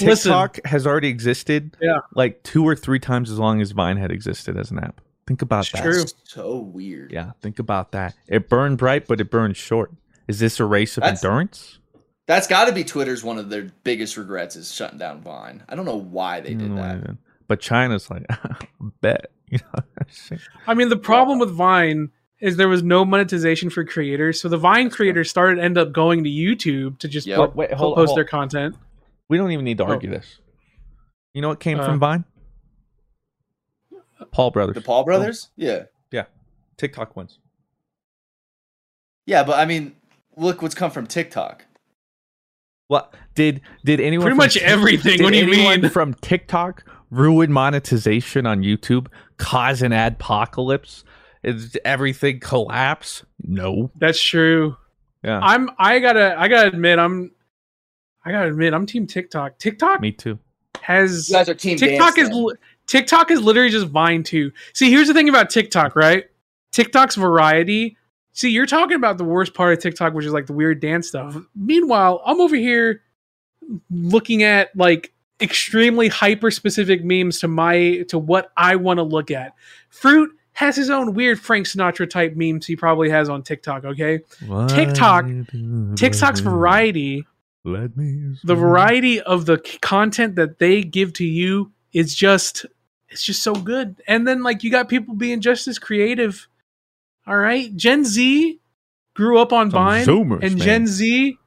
Listen. TikTok has already existed Yeah. like two or three times as long as Vine had existed as an app. Think about It's that. true. So weird. Yeah, think about that. It burned bright, but it burned short. Is this a race of That's- endurance? That's got to be Twitter's one of their biggest regrets is shutting down Vine. I don't know why they mm, did that. did. But China's like, (laughs) bet. (laughs) You know, I mean, the problem with Vine is there was no monetization for creators, so the Vine creators started end up going to YouTube to just Yep. put, Wait, hold- post hold- their content. we don't even need to Oh. argue this. You know what came Uh, from Vine? Paul Brothers. The Paul brothers? Yeah. Yeah, TikTok wins. Yeah, but I mean, look what's come from TikTok. What did did anyone Pretty much Tik- everything. What do you mean? from TikTok ruin monetization on YouTube, cause an adpocalypse? Is everything collapse? No. That's true. Yeah, I'm. I gotta. I gotta admit. I'm. I gotta admit. I'm Team TikTok. TikTok me too. has You guys are team TikTok dance is then. li- TikTok is literally just Vine too. See, here's the thing about TikTok, right? TikTok's variety. See, you're talking about the worst part of TikTok, which is like the weird dance stuff. Meanwhile, I'm over here looking at like extremely hyper specific memes to my to what I want to look at. Fruit has his own weird Frank Sinatra type memes he probably has on TikTok, okay? TikTok- TikTok's variety Let me the variety of the content that they give to you is just it's just so good and then like you got people being just as creative all right gen z grew up on Some vine Zoomers, and man. gen z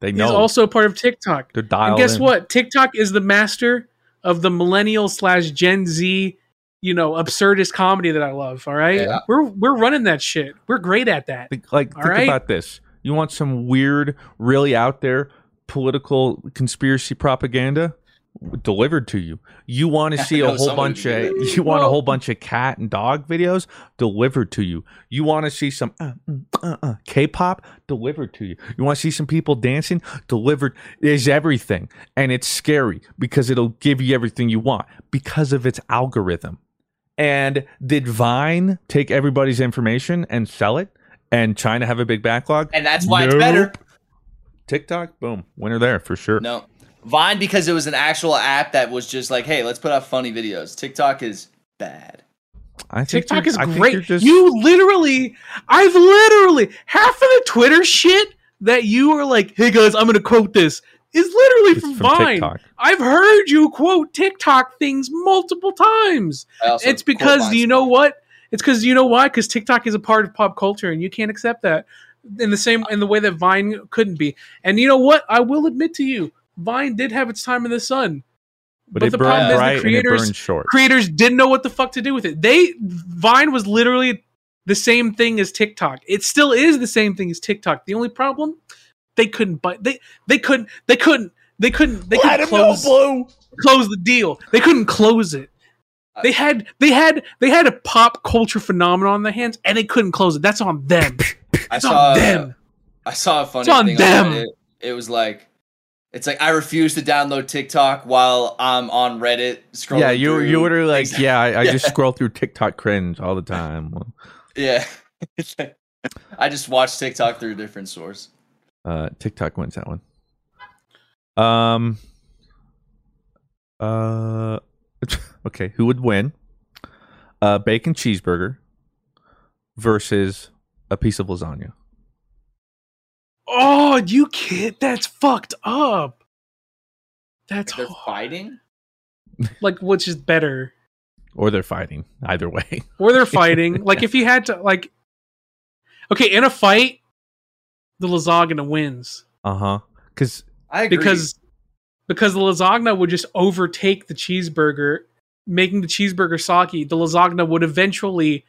They know. is also part of tiktok They're and guess in. what tiktok is the master of the millennial slash gen z you know absurdist comedy that i love all right Yeah. we're we're running that shit we're great at that Think, like, All think right. about this. You want some weird, really out there political conspiracy propaganda delivered to you. You want to (laughs) see a whole bunch of do you want a whole bunch of cat and dog videos delivered to you. You want to see some uh, mm, uh, uh, K-pop delivered to you. You want to see some people dancing delivered. Is everything, and it's scary because it'll give you everything you want because of its algorithm. And did Vine take everybody's information and sell it? And China have a big backlog? And that's why it's better. TikTok, boom, winner there for sure. No. Vine because it was an actual app that was just like, hey, let's put out funny videos. TikTok is bad. I think TikTok is I great. you're just- You literally, I've literally half of the Twitter shit that you are like, "Hey guys, I'm gonna quote this." Is literally It's from, from Vine. TikTok. I've heard you quote TikTok things multiple times. It's because you know what? It's because you know why? Because TikTok is a part of pop culture, and you can't accept that in the same in the way that Vine couldn't be. And you know what? I will admit to you, Vine did have its time in the sun, But, But it the burned problem is the bright and it creators- short. creators didn't know what the fuck to do with it. They Vine was literally the same thing as TikTok. It still is the same thing as TikTok. The only problem, they couldn't buy they they couldn't they couldn't they couldn't they couldn't close close the deal. They couldn't close it. They had they had they had a pop culture phenomenon on their hands and they couldn't close it. That's on them. (laughs) I It's saw on them. I saw a funny It's on thing them. on Reddit. It was like it's like I refuse to download TikTok while I'm on Reddit scrolling. yeah, you through you were like, things. yeah, I, I (laughs) just scroll through TikTok cringe all the time. (laughs) Yeah. I just watch TikTok through a different source. Uh, TikTok wins that one. Um. Uh. (laughs) Okay, who would win? A bacon cheeseburger versus a piece of lasagna. Oh, you can't that's fucked up. That's They're hard. fighting. (laughs) like which is better. Or they're fighting. Either way. Or they're (laughs) fighting. like if you had to like Okay, in a fight, the lasagna wins. Uh huh. Because I agree. because because the lasagna would just overtake the cheeseburger, making the cheeseburger soggy. The lasagna would eventually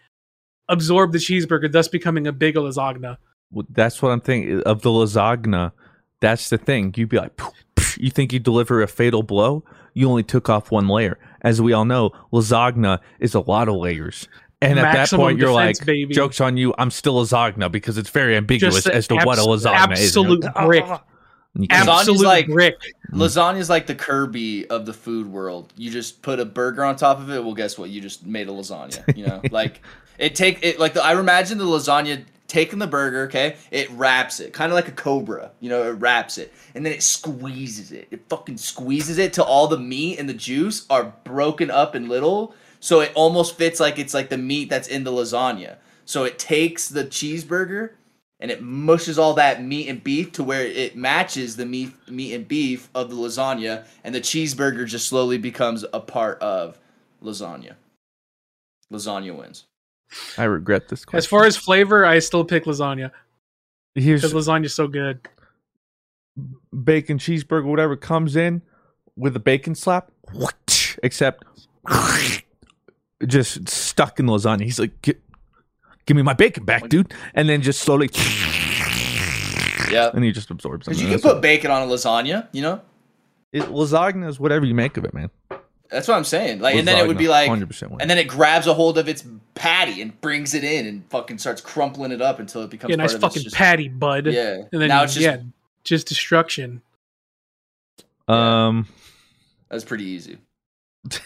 absorb the cheeseburger, thus becoming a big lasagna. that's what I'm thinking of the lasagna. That's the thing. You'd be like, "Poof, poof." you think you deliver a fatal blow? You only took off one layer. As we all know, lasagna is a lot of layers. And at that point, you're defense, like, baby. "Jokes on you! I'm still a lasagna because it's very ambiguous Just as to what a abs- lasagna is." absolute And you're brick. like, "Ah." Lasagna's Absolute like- brick. Lasagna's like the Kirby of the food world. You just put a burger on top of it. Well, guess what? You just made a lasagna. You know, (laughs) like it take it like the, I imagine the lasagna taking the burger. Okay, it wraps it, kind of like a cobra. You know, it wraps it, and then it squeezes it. It fucking squeezes it till all the meat and the juice are broken up in little, so it almost fits like it's like the meat that's in the lasagna. So it takes the cheeseburger and it mushes all that meat and beef to where it matches the meat meat and beef of the lasagna and the cheeseburger just slowly becomes a part of lasagna. Lasagna wins. I regret this question. As far as flavor, I still pick lasagna here's because lasagna's so good. bacon cheeseburger, whatever comes in with a bacon slap, except just stuck in lasagna. He's like, "Give me my bacon back, dude!" And then just slowly, Yeah. and he just absorbs. Because them. you can That's put bacon on a lasagna, you know? It, lasagna is whatever you make of it, man. That's what I'm saying. Like, and then it would be like, 100% and then it grabs a hold of its patty and brings it in and fucking starts crumpling it up until it becomes Yeah, part nice of fucking just, patty, bud. Yeah. And then now it's just yeah, just destruction. Um, that's pretty easy. (laughs)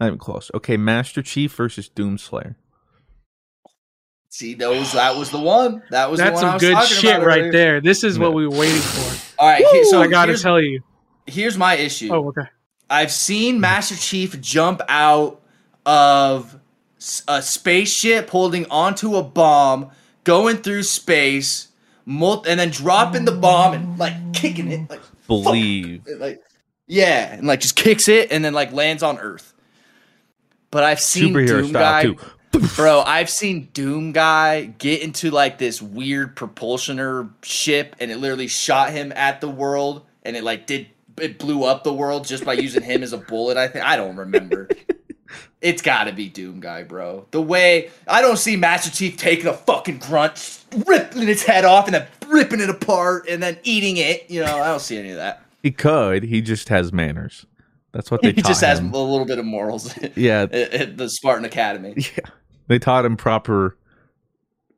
not even close. Okay, Master Chief versus Doomslayer. See, those that was the one. That was the That's one I some was good talking shit right earlier. there. This is what we were waiting for. All right, here- so I gotta tell you. here's my issue. Oh, okay. I've seen Master Chief jump out of a spaceship holding onto a bomb, going through space, mul- and then dropping the bomb and like kicking it, like Believe. fuck, like yeah, and like just kicks it and then like lands on Earth. But I've seen Superhero Doom guy, too. bro. I've seen Doom guy get into like this weird propulsioner ship, and it literally shot him at the world, and it like did it blew up the world just by using him as a bullet. I think I don't remember. it's got to be Doom guy, bro. The way I don't see Master Chief taking a fucking grunt, ripping its head off, and then ripping it apart, and then eating it. You know, I don't see any of that. He could. He just has manners. That's what (laughs) they taught. he taught just has him. a little bit of morals. (laughs) Yeah. at, at the Spartan Academy. (laughs) Yeah, they taught him proper,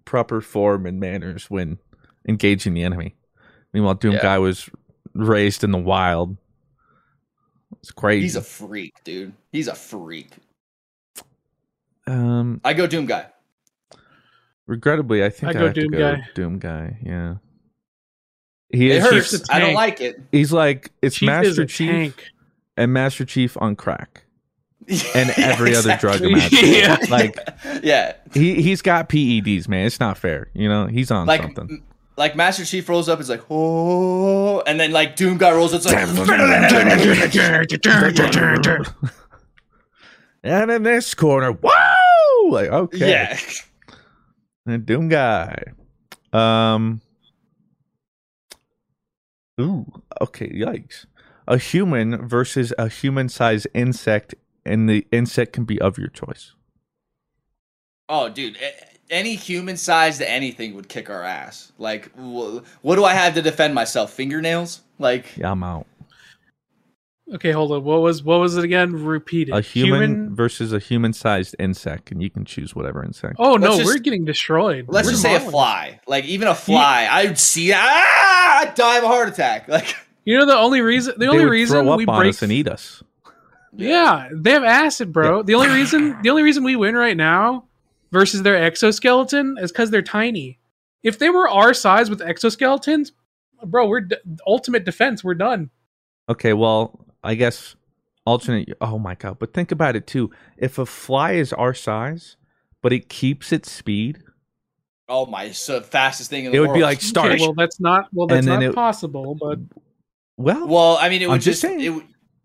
proper form and manners when engaging the enemy. Meanwhile, Doom Yeah. Guy was raised in the wild. It's crazy. He's a freak, dude. He's a freak. um, I go Doom guy. regrettably, I think I I go have to Doom go Guy. Doom Guy. Yeah, he It is. hurts. He's, I don't like it. he's like it's Chief Master a Chief tank. And Master Chief on crack (laughs) and every other drug Exactly. imaginable. (laughs) Yeah. Like yeah, he he's got PEDs, man. It's not fair. You know, he's on like something. like Master Chief rolls up, it's like oh, and then like Doom guy rolls up, it's like (laughs) and in this corner, whoa! Like okay, yeah. And Doom guy. Um. Ooh. Okay. Yikes. A human versus a human-sized insect, and the insect can be of your choice. Oh, dude, any human sized anything would kick our ass. Like, what do I have to defend myself? Fingernails? Like, Yeah, I'm out. Okay, hold on. What was what was it again? Repeat it. A human, versus a human-sized insect, and you can choose whatever insect. Oh no, Let's just- we're getting destroyed. let's We're just say a fly. Like, even a fly, I'd see ah, I'd die of a heart attack. (laughs) Like, You know the only reason the They only would reason throw up we on break us and eat us. Yeah, they have acid, bro. The only reason the only reason we win right now versus their exoskeleton is because they're tiny. If they were our size with exoskeletons, bro, we're d- ultimate defense. We're done. Okay, well, I guess alternate. Oh my god! But think about it too. If a fly is our size, but it keeps its speed, oh my, it's the fastest thing in the it world. It would be like starch. Okay, well, that's not well, that's And not it- possible. But well, well, I mean, it I'm would just just, saying. it,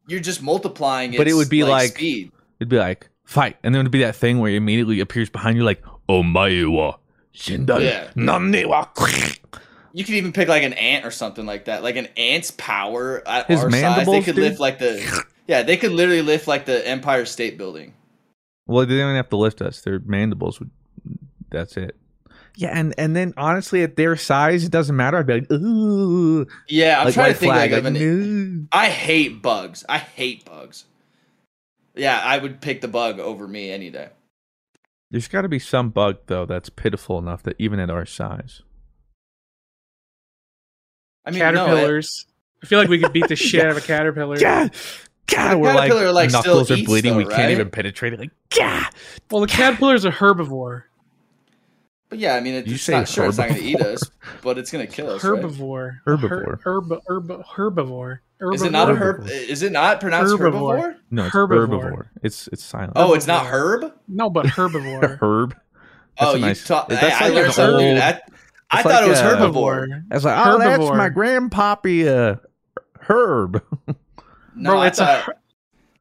you're just multiplying it. But it would be like- speed. it'd be like fight, and then it'd be that thing where it immediately appears behind you, like "Oh my wa, shindai, Yeah. wa." You could even pick like an ant or something like that. Like an ant's power at His our size, they could dude? lift like the yeah, they could literally lift like the Empire State Building. Well, they don't have to lift us; their mandibles would. That's it. Yeah, and and then honestly, at their size, it doesn't matter. I'd be like, ooh, Yeah, I'm like trying to think flag, like, of like, an. no. I hate bugs. I hate bugs. Yeah, I would pick the bug over me any day. There's got to be some bug though that's pitiful enough that even at our size. I mean, no, it- caterpillars. I feel like we could beat the (laughs) shit out of a caterpillar. God, God, we're like, caterpillar, like, still knuckles are bleeding. though, we can't even penetrate it. Like, God, Well, the caterpillar's a herbivore. But yeah, I mean, it's You it's say not sure it's not going to eat us, but it's going to kill us. right? Herbivore. Herbivore. Herb, herb, herb, herbivore. Is it not a herb? Is it not pronounced Herbivore. herbivore? no, it's Herbivore. herbivore. It's it's silent. Oh, it's not herb. No, but herbivore. (laughs) herb. That's Oh, a you nice- taught. that's I, I learned something. old- dude. I, I thought like it was a- herbivore. I was like, oh, that's my grandpappy, uh, herb. (laughs) No, Bro, I it's thought, a her-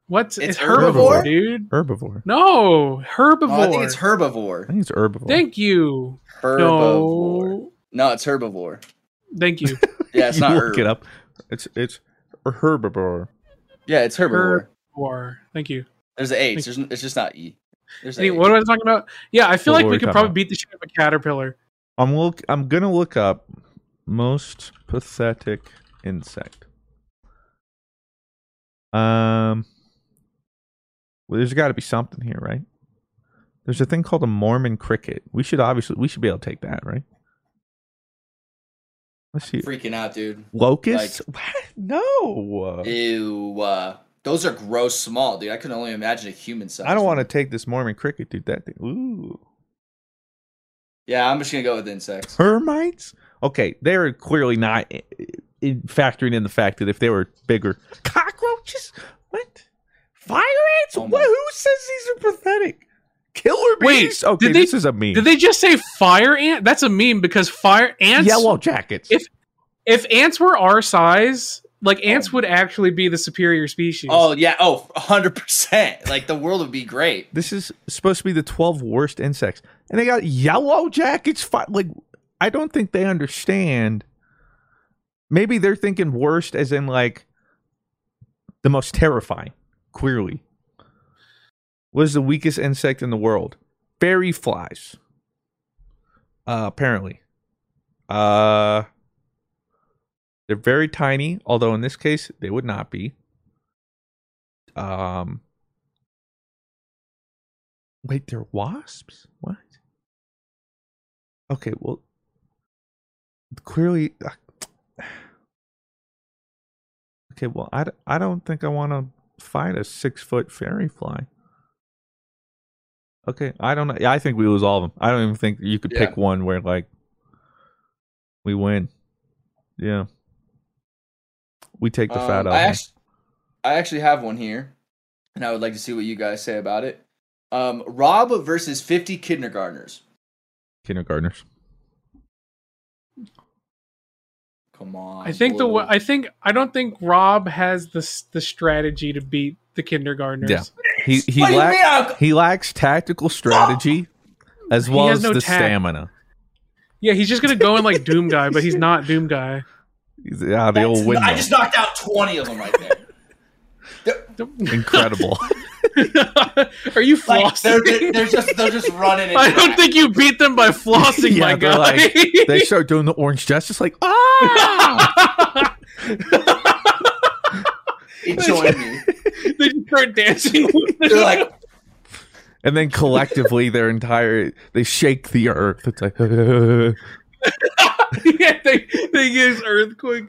what's It's it's, herbivore, herbivore? dude. herbivore. No, herbivore. no, I think it's herbivore. I think it's herbivore. Thank you. Herbivore. No, No, it's herbivore. thank you. (laughs) Yeah, it's you not look herb. it up. It's it's herbivore. Yeah, it's herbivore. Herbivore. Thank you. There's an H. There's, it's just not E. There's an Hey, H. what am I talking about? Yeah, I feel What like we we could probably about? beat the shit out of a caterpillar. I'm look. I'm gonna look up most pathetic insect. Um, well, there's got to be something here, right? There's a thing called a Mormon cricket. We should obviously we should be able to take that, right? Let's see. freaking out, dude. Locusts? What? No. Ew. Uh, those are gross small, dude. I can only imagine a human size. I don't want to take this Mormon cricket, dude. That thing. Ooh. Yeah, I'm just gonna go with insects. Termites? Okay, they're clearly not factoring in the fact that if they were bigger, cockroaches. What? Fire ants? Oh what? my- Who says these are pathetic? Killer bees. Wait, bees? okay, did they- this is a meme. Did they just say fire ant? That's a meme because fire ants. Yellow jackets. If if ants were our size, like Oh. ants would actually be the superior species. Oh yeah. Oh, 100 percent. Like the world would be great. this is supposed to be the 12 worst insects, and they got yellow jackets. Fi- like, I don't think they understand. Maybe they're thinking worst as in like the most terrifying. Clearly, what is the weakest insect in the world? Fairy flies. Uh, apparently, uh, they're very tiny. Although in this case, they would not be. Um. Wait, they're wasps? What? Okay, well, clearly. uh, (sighs) okay, well, I, I don't think I want to fight a six foot fairy fly. Okay, I don't know. Yeah, I think we lose all of them. I don't even think you could pick one where, like, we win. Yeah. We take the fat Um, out. I actually, I actually have one here, and I would like to see what you guys say about it. Um, Rob versus 50 kindergartners. Kindergartners. Come on. I think the I think I don't think Rob has the the strategy to beat the kindergartners. Yeah, he he What do you lack- he lacks tactical strategy as well as no the tact. stamina. Yeah, he's just gonna go in like Doom Guy, but he's not Doom Guy. He's, yeah, the old windmill. I just knocked out 20 of them right there. (laughs) incredible. (laughs) Are you Like, flossing? they're, they're, they're just they're just running. (laughs) I don't think you beat them by flossing, yeah, my they're guy. like they start doing the orange dress, justice, like ah. He joined me. They just start dancing. they're like, and then collectively their entire they shake the earth. It's like (laughs) yeah, they they get his earthquake.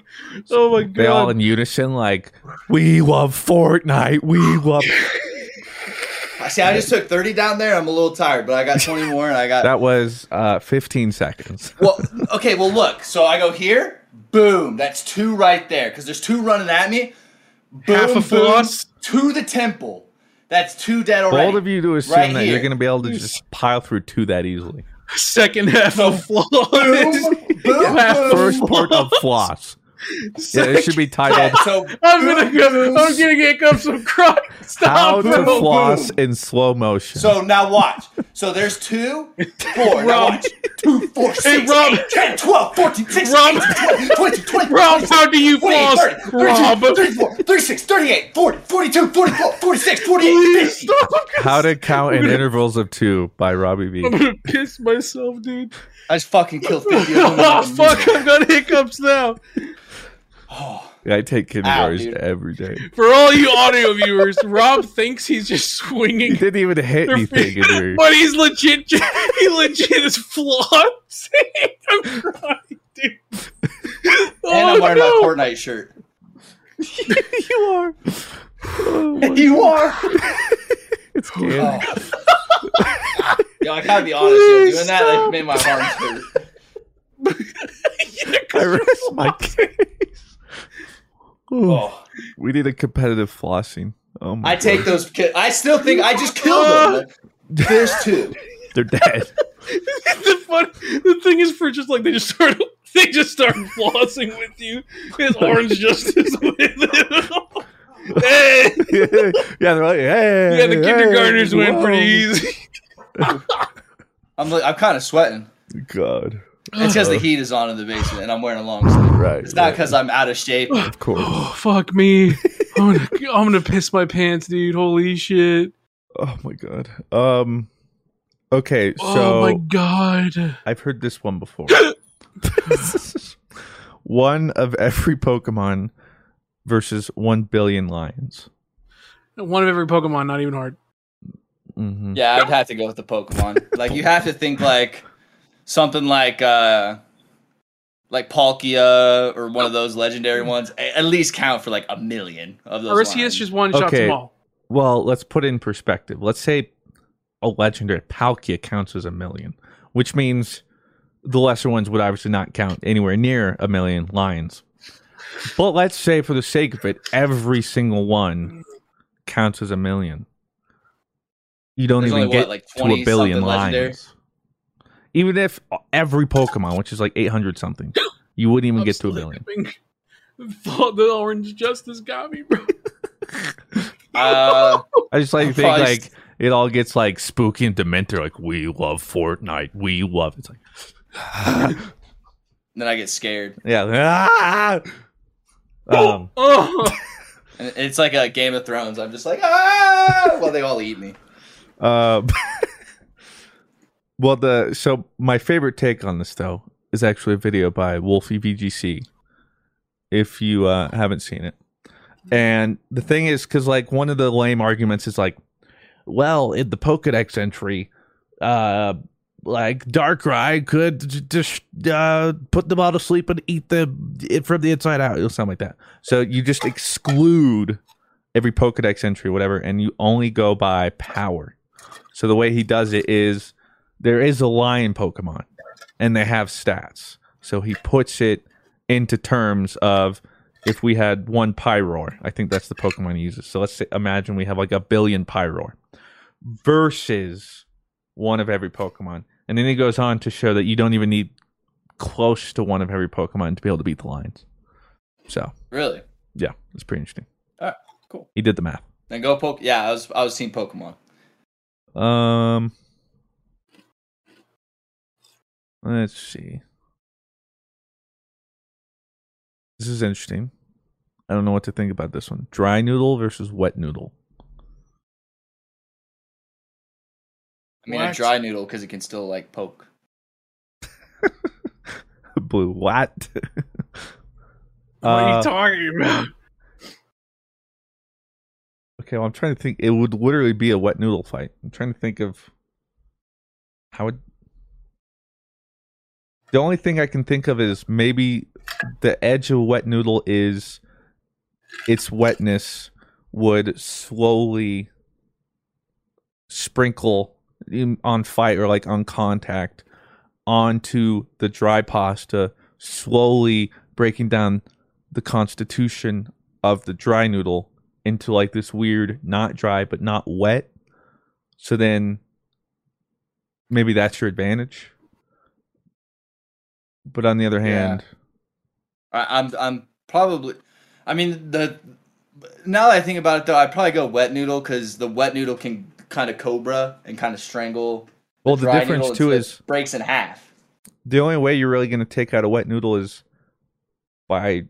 Oh my god! they all in unison, like we love Fortnite. We love. (laughs) I see. I just took 30 down there. I'm a little tired, but I got 20 (laughs) more, and I got. That was uh, 15 seconds. Well, okay. Well, look. So I go here. Boom. That's two right there because there's two running at me. Boom, Half a boom, floss. to the temple. That's two dead already. Bold of you to assume Right that you're going to be able to just pile through two that easily. Second half of floss. Boom, boom, First part of floss. (laughs) Yeah, it should be titled so I'm gonna go. I'm gonna get up some crud. "How Stop. to boom, Floss boom. in Slow Motion." So now watch. So there's two, four. Now Rob. watch. Two, four, six, Rob. eight, 10, 12, 14, 16, Rob. 18, 20, 20, 20, Rob, how do you 28, floss? 30, 32, Rob. 34, 36, 38, 40, 42, 44, 46, 48, Please 50. stop. How to Count in (laughs) Intervals of Two by Robbie V. I'm gonna piss myself, dude. I just fucking killed (laughs) 50 of them. Oh fuck! I've got hiccups now. Oh, I take kindergartens dude. every day. For all you audio viewers, Rob thinks he's just swinging. He swinging. didn't even hit their anything. feet, in but he's legit. (laughs) He legit is flossing. (laughs) I'm crying, dude. And Oh, I'm wearing no. my Fortnite shirt. you are. Oh, my- You are. It's oh, good. Oh. Yo, I gotta be honest. Yo, doing that like made my arms hurt. I rest my case. Oh, Oh, We need a competitive flossing. Oh my I take those. ki- I still think I just killed them. Uh. There's two. (laughs) They're dead. (laughs) the fun, the thing is, for just like they just start, (laughs) they just start flossing with you. His orange justice with him. Hey, (laughs) yeah, they're like, hey. yeah, the kindergartners hey, went pretty easy. (laughs) I'm like, I'm kind of sweating. God. It's because the heat is on in the basement and I'm wearing a long sleeve. Right. It's not right. because I'm out of shape. Of course. Oh fuck me! (laughs) I'm gonna, I'm gonna piss my pants, dude. Holy shit! Oh my god. Um. Okay, so oh my god! I've heard this one before. (gasps) one of every Pokemon versus one billion lions. One of every Pokemon, not even hard. hmm Yeah, I'd have to go with the Pokemon. (laughs) Like you have to think like something like uh like Palkia or one of those legendary ones. At least count for like a million of those. Arceus lines. just one shots Okay. them all. Well, let's put it in perspective. Let's say a legendary Palkia counts as a million, which means the lesser ones would obviously not count anywhere near a million lions. But let's say, for the sake of it, every single one counts as a million. You don't There's even only, get what, like, to a billion lines. legendary? Even if every Pokemon, which is like 800 something, (gasps) you wouldn't even I'm get to a still billion. (laughs) hiccuping. Thought the orange justice got me, bro. (laughs) Uh, I just like I'm think probably like st- it all gets like spooky and dementor. Like we love Fortnite, we love. It's like then I get scared. (laughs) yeah, ah! Um, Oh, And it's like a Game of Thrones. I'm just like ah, while they all eat me. um, (laughs) well, the so my favorite take on this though is actually a video by Wolfey VGC. If you uh, haven't seen it, and the thing is, because like one of the lame arguments is like, well, in the Pokedex entry, uh, like Darkrai could just uh, put them all to sleep and eat them from the inside out. It'll sound like that. So you just exclude every Pokedex entry, whatever, and you only go by power. So the way he does it is there is a lion Pokemon, and they have stats. So he puts it into terms of if we had one Pyroar, I think that's the Pokemon he uses. So let's say, imagine we have like a billion Pyroar versus one of every Pokemon. And then he goes on to show that you don't even need close to one of every Pokemon to be able to beat the lions. So Really? yeah, it's pretty interesting. All right, cool. He did the math. Then go poke. Yeah, I was I was seeing Pokemon. Um, let's see. This is interesting. I don't know what to think about this one. Dry noodle versus wet noodle. I mean, a dry noodle because it can still like poke. (laughs) Blue what? (laughs) What are Uh, you talking about? Okay, well, I'm trying to think. It would literally be a wet noodle fight. I'm trying to think of how it. The only thing I can think of is maybe the edge of a wet noodle is its wetness would slowly sprinkle in, on fight or like on contact onto the dry pasta, slowly breaking down the constitution of the dry noodle into like this weird, not dry but not wet. So then maybe that's your advantage. But on the other hand, I, I'm I'm probably. I mean the. Now that I think about it, though, I'd probably go wet noodle because the wet noodle can kind of cobra and kind of strangle. Well, the dry difference, too, is breaks in half. the only way you're really going to take out a wet noodle is by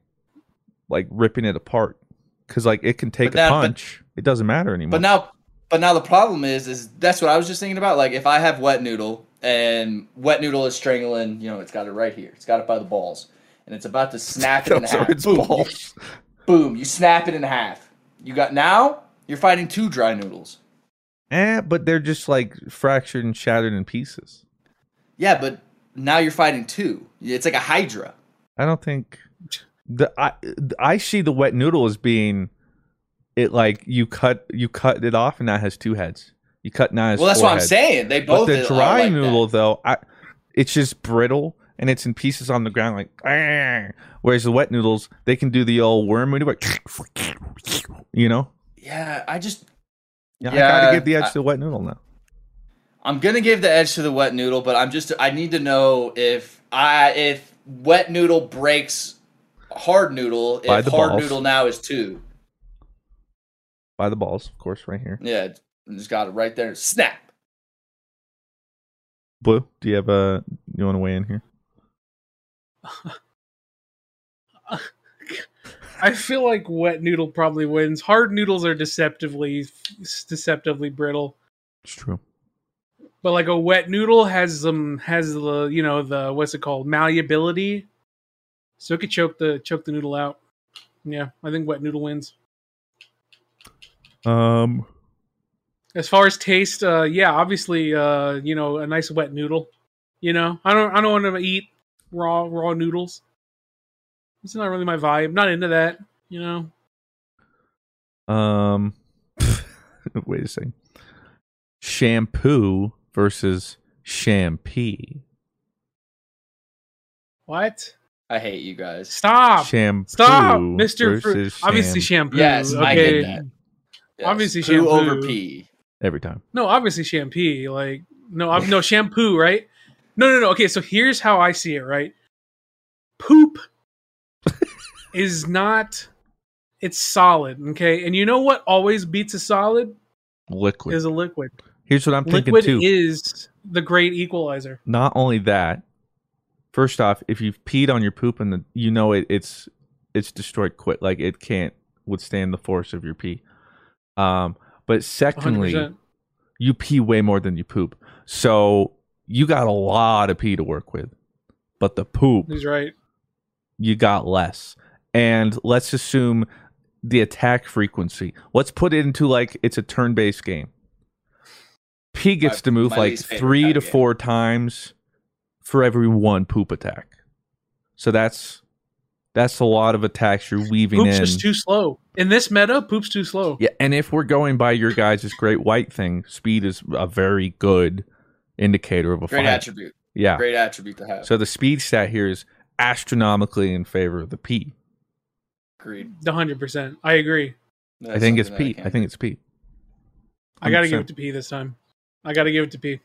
like ripping it apart because like it can take But that- a but- punch. it doesn't matter anymore. But now, but now the problem is, is that's what I was just thinking about. Like, if I have wet noodle and wet noodle is strangling, you know, it's got it right here. It's got it by the balls, and it's about to snap it (laughs) in half. its Boom. balls. Boom! You snap it in half. You got now. You're fighting two dry noodles. Eh, but they're just like fractured and shattered in pieces. Yeah, but now you're fighting two. It's like a Hydra. I don't think the I I see the wet noodle as being it like you cut you cut it off and that has two heads. You cut now has Well, that's what I'm heads. saying. They But both the dry like that. noodle though, I it's just brittle and it's in pieces on the ground like "Argh." whereas the wet noodles they can do the old worm you know Yeah, I just yeah, I gotta give the edge I- to the wet noodle now I'm gonna give the edge to the wet noodle, but I'm just I need to know if I if wet noodle breaks hard noodle, By if the hard balls. noodle now is two. by the balls of course right here Yeah, it's- just got it right there. Snap. blue do you have a you want to weigh in here (laughs) I feel like wet noodle probably wins. Hard noodles are deceptively deceptively brittle, it's true but like a wet noodle has um has the you know the what's it called malleability, so it could choke the choke the noodle out. Yeah, I think wet noodle wins. um As far as taste, uh, yeah, obviously, uh, you know, a nice wet noodle. You know, I don't I don't want to eat raw raw noodles. It's not really my vibe. Not into that. You know. um (laughs) wait a second shampoo versus shampoo What? I hate you guys. Stop. shampoo Stop, Mister Fruit. Obviously, shampoo. Yes, okay. I get that. Yes. Obviously Poo shampoo. over pee. every time No, obviously shampoo. Like no, I'm, no shampoo, right? No, no, no. Okay, so here's how I see it. Right, poop is not. It's solid, okay. And you know what always beats a solid liquid is a liquid. here's what i'm thinking Liquid too is the great equalizer. not only that first off if you've peed on your poop and the, you know it, it's it's destroyed quick like it can't withstand the force of your pee um but secondly 100%. you pee way more than you poop so you got a lot of pee to work with but the poop He's right. you got less and let's assume the attack frequency let's put it into like it's a turn-based game p gets My- to move my like three to of game. four times for every one poop attack so that's that's a lot of attacks you're weaving Poop's in Poop's just too slow. In this meta, poop's too slow. yeah and if we're going by your guys' this great white thing speed is a very good indicator of a Great fight attribute. yeah Great attribute to have. so the speed stat here is astronomically in favor of the p Agreed. The hundred percent. I agree. I think it's Pete. I think it's Pete. I got to give it to P this time. I got to give it to P.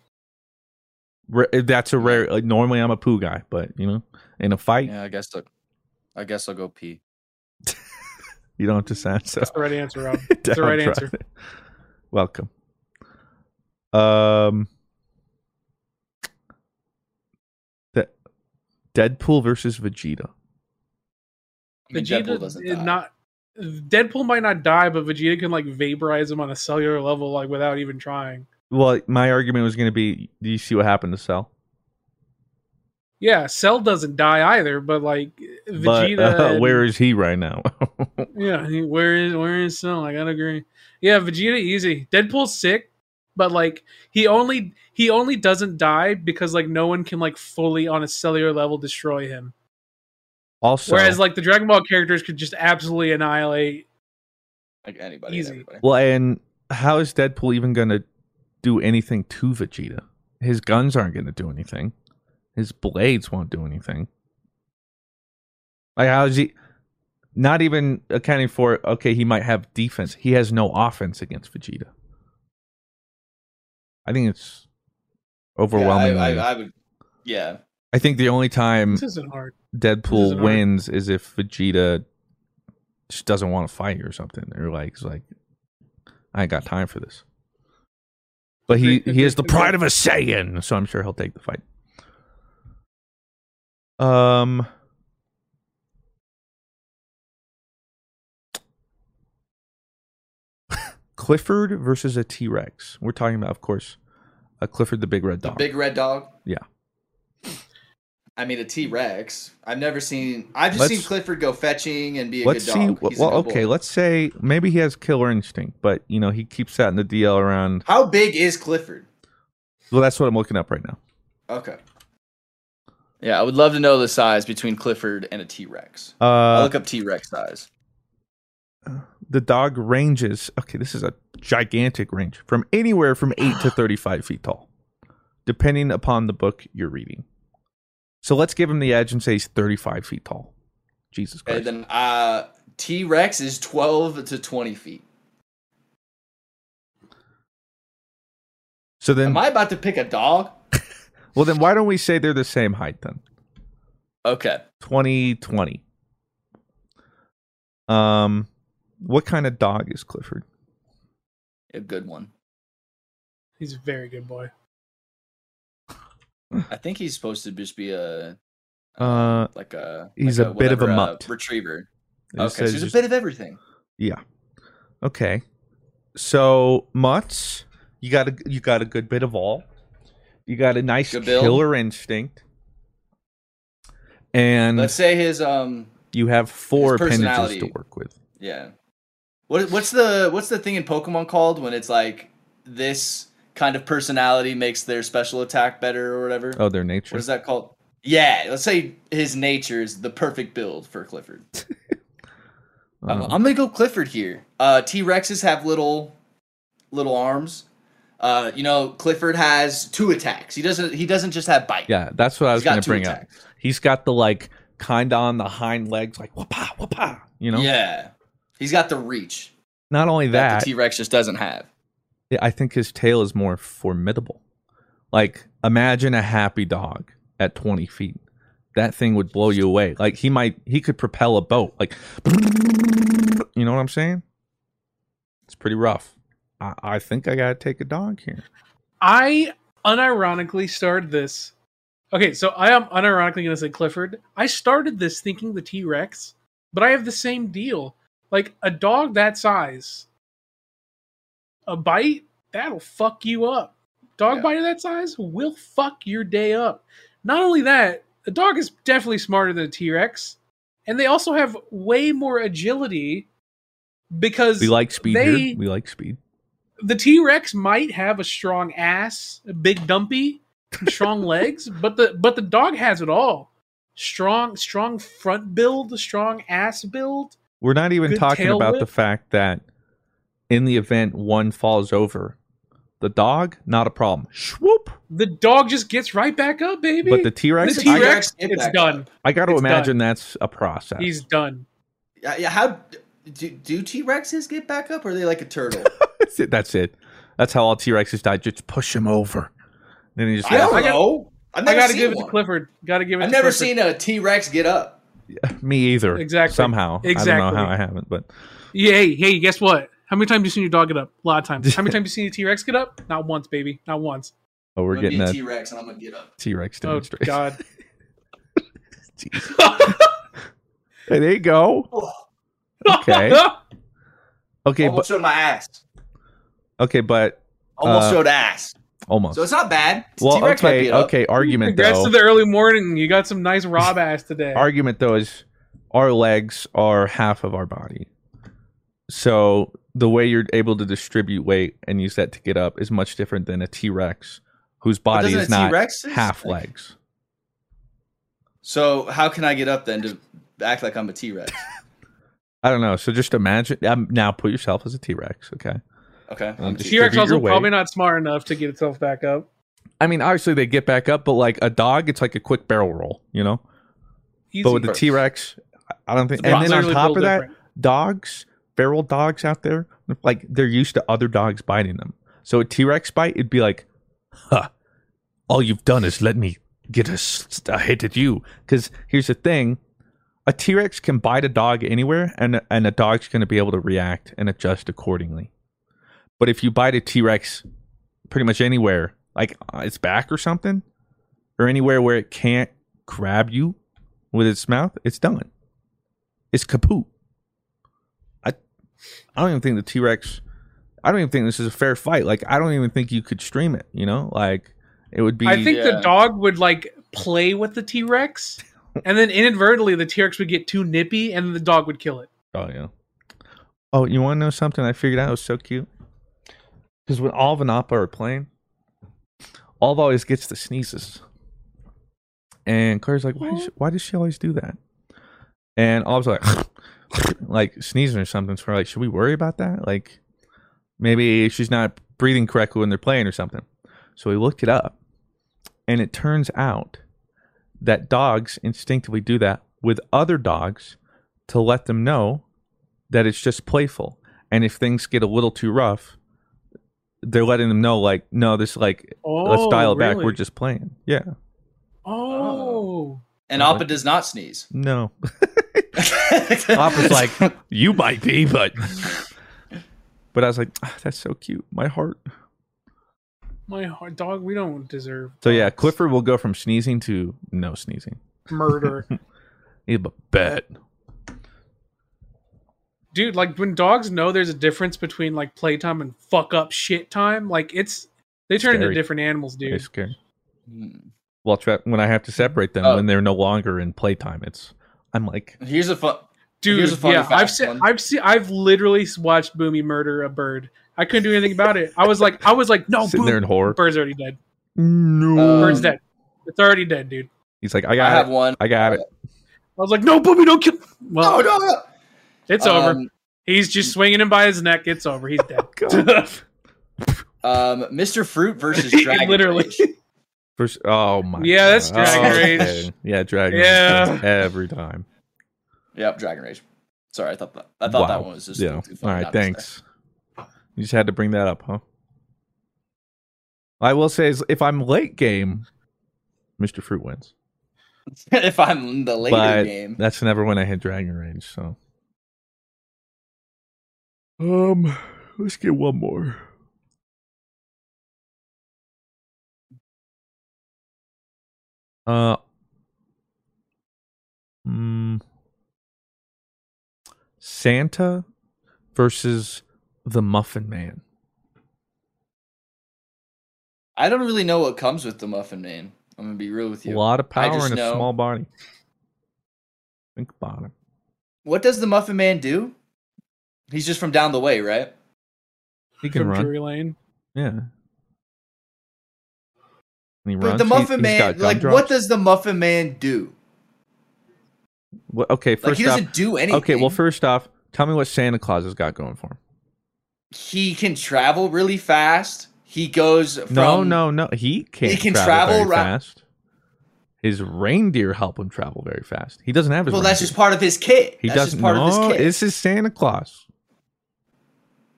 Ra- That's a rare. Like, normally, I'm a poo guy, but you know, in a fight, Yeah, I guess. I'll, I guess I'll go pee. (laughs) you don't have to sound so. That's the right answer, Rob. (laughs) That's the right answer. downtrodden. Welcome. Um, the Deadpool versus Vegeta. I mean, Vegeta Deadpool doesn't die. not. Deadpool might not die, but Vegeta can like vaporize him on a cellular level, like without even trying. Well, my argument was going to be: Do you see what happened to Cell? Yeah, Cell doesn't die either, but like But Vegeta. uh, and- where is he right now? (laughs) Yeah, where is where is Cell? I gotta agree. Yeah, Vegeta easy. Deadpool's sick, but like he only he only doesn't die because like no one can like fully on a cellular level destroy him. Also, Whereas like the Dragon Ball characters could just absolutely annihilate. Like anybody. Easy. and well, and how is Deadpool even going to do anything to Vegeta? His guns aren't going to do anything. His blades won't do anything. Like how is he? Not even accounting for okay, he might have defense. He has no offense against Vegeta. I think it's Yeah, overwhelmingly. I, I, I, I would. Yeah. Think the only time This isn't hard. Deadpool isn't hard. wins is if Vegeta just doesn't want to fight or something. Or like, it's like, I ain't got time for this. But he he is the pride of a Saiyan, so I'm sure he'll take the fight. Um. (laughs) Clifford versus a T Rex. We're talking about, of course, a Clifford the Big Red The Dog. big red dog. Yeah. I mean, a T Rex. I've never seen. I've just Let's- seen Clifford go fetching and be a let's good see. dog. Well, He's a good okay, boy. let's say maybe he has killer instinct, but you know he keeps that in the DL around. How big is Clifford? Well, that's what I'm looking up right now. Okay. Yeah, I would love to know the size between Clifford and a T Rex. I'll Uh, look up T Rex size. the dog ranges. Okay, this is a gigantic range from anywhere from eight to (gasps) thirty-five feet tall, depending upon the book you're reading. So let's give him the edge and say he's thirty-five feet tall. Jesus Christ! And then uh, T Rex is 12 to 20 feet. so then, Am I about to pick a dog? (laughs) well, then why don't we say they're the same height then? Okay. 20, 20. Um, what kind of dog is Clifford? A good one. He's a very good boy. I think he's supposed to just be a Uh, like a he's like a bit of a whatever, uh, mutt. retriever. It Okay, so he's a bit of everything. Yeah. Okay. So mutts, you got a you got a good bit of all. You got a nice killer instinct, and Let's say his um you have four appendages to work with. yeah. What what's the what's the thing in Pokemon called when it's like this kind of personality makes their special attack better or whatever? Oh, their nature. What is that called? Yeah, let's say his nature is the perfect build for Clifford. (laughs) I'm, Um, I'm gonna go Clifford here. Uh, T Rexes have little, little arms. Uh, you know, Clifford has two attacks. He doesn't. He doesn't just have bite. yeah, that's what I was going to two bring up. He's got the like kind of on the hind legs, like whoopah whoopah. You know. Yeah, he's got the reach Not only that, that, the T Rex just doesn't have. I think his tail is more formidable. Like, imagine a happy dog at 20 feet. That thing would blow you away. Like, he might, he could propel a boat. Like, (laughs) you know what I'm saying? It's pretty rough. I, I think I got to take a dog here. I unironically started this. Okay, so I am unironically to say Clifford. I started this thinking the T Rex, but I have the same deal. Like a dog that size, a bite that'll fuck you up. Dog Yeah. bite of that size will fuck your day up. Not only that, the dog is definitely smarter than a T Rex, and they also have way more agility because We like speed they, here. We like speed. the T Rex might have a strong ass, a big dumpy, strong (laughs) legs, but the but the dog has it all. Strong, strong front build, strong ass build. We're not even talking about whip. the fact that in the event one falls over, the dog, not a problem. Swoop. The dog just gets right back up, baby. But the T Rex, the T-Rex T Rex, get it's done. I got to It's imagine done. that's a process. He's done. Yeah, yeah. How do do T Rexes get back up? Or are they like a turtle? (laughs) That's it. That's it. That's how all T Rexes die. Just push him over, Then he just I don't I got- know. I've I never got to give it one. to Clifford. Got to give it. I've never Clifford. seen a T Rex get up. (laughs) me either. Exactly. Somehow. Exactly. I don't know how I haven't, but Yeah, hey, hey, guess what? How many times have you seen your dog get up? A lot of times. How many (laughs) times have you seen a T Rex get up? Not once, baby. Not once. oh, we're I'm getting be a a T Rex and I'm gonna get up. T Rex Oh demonstration. God. Hey, (laughs) (laughs) there you go. Okay. Okay, Almost but showed my ass. okay, but Almost Uh, showed ass. almost. So it's not bad. well, T-Rex might okay, be okay. Argument though. Congrats though. to the early morning. You got some nice Rob ass today. argument though is our legs are half of our body. So the way you're able to distribute weight and use that to get up is much different than a T Rex whose body is not T-Rex half like- legs. So how can I get up then to act like I'm a T Rex? (laughs) I don't know. So just imagine um, now put yourself as a T Rex, okay? Okay. Um, T- T Rex also probably not smart enough to get itself back up. I mean, obviously they get back up, but like a dog, it's like a quick barrel roll, you know? Easy. But with the T Rex, I don't think. It's And then on top built of that, dogs, feral dogs out there, like they're used to other dogs biting them. So a T Rex bite, it'd be like, huh, all you've done is let me get a hit at you. Because here's the thing a T Rex can bite a dog anywhere, and, and a dog's going to be able to react and adjust accordingly. But if you bite a T Rex pretty much anywhere, like uh, its back or something, or anywhere where it can't grab you with its mouth, it's done. It's kaput. I, I don't even think the T Rex. I don't even think this is a fair fight. Like I don't even think you could stream it. You know, like it would be. I think Yeah. the dog would like play with the T Rex, (laughs) and then inadvertently the T Rex would get too nippy, and the dog would kill it. Oh yeah. Oh, you want to know something? I figured out it was so cute. Because when Alv and Appa are playing, Alv always gets the sneezes, and Claire's like, "Why? Does she, why does she always do that?" And Alv's like, like sneezing or something. So we're like, should we worry about that? Like, maybe she's not breathing correctly when they're playing or something. So we looked it up, and it turns out that dogs instinctively do that with other dogs to let them know that it's just playful. And if things get a little too rough, they're letting them know, like, no, this like let's Oh, dial it back. We're just playing. Yeah. Oh, and Appa does not sneeze. No. (laughs) (laughs) Appa's like, you might be, but (laughs) but I was like, "Ah, that's so cute. My heart. my heart, dog. We don't deserve. So yeah. Clifford will go from sneezing to no sneezing. murder, (laughs) He's a bet. dude. Like when dogs know there's a difference between like playtime and fuck up shit time. Like it's they turn Scary. into different animals, dude. It's scary. Hmm. Well, tra- when I have to separate them Oh. when they're no longer in playtime, it's I'm like, Here's a fun. Dude, Here's a funny yeah, fact, I've seen, one. I've seen, I've literally watched Boomy murder a bird. I couldn't do anything about it. I was like, I was like, no, sitting Boom- there in horror. bird's already dead. No. Um, Bird's dead. It's already dead, dude. He's like, I got I got have it. one. I got it. I was like, no, Boomy, don't kill. Well, No, no, no. it's over. Um, He's just swinging him by his neck. It's over. He's dead. (laughs) (laughs) Um, Mr. Fruit versus (laughs) Dragon. Literally. Rage. First, oh my. Yeah, that's Dragon Okay. Rage. Yeah, Dragon Yeah. Rage every time. Yep, Dragon Rage. Sorry, I thought that. I thought that one was just yeah. a little too All funny right, not to say. thanks. You just had to bring that up, huh? I will say, is if I'm late game, Mr. Fruit wins. (laughs) if I'm the later but game, that's never when I hit Dragon Rage. So, um, let's get one more. Uh, mm, Santa versus the Muffin Man. I don't really know what comes with the Muffin Man. I'm gonna be real with you. A lot of power just in a know- small body. Think about it. What does the Muffin Man do? He's just from down the way, right? He can From run. Drury Lane. Yeah. And he But runs. the He- Muffin he's Man, like, what does the Muffin Man do? What- okay, first Like, he off, doesn't do anything. okay. Well, first off, tell me what Santa Claus has got going for him. he can travel really fast. He goes from no, no, no. He can't. can travel, travel ra- fast. His reindeer help him travel very fast. He doesn't have his. Well, that's just part of his kit. He that's doesn't. just part no, of his kit. this is Santa Claus.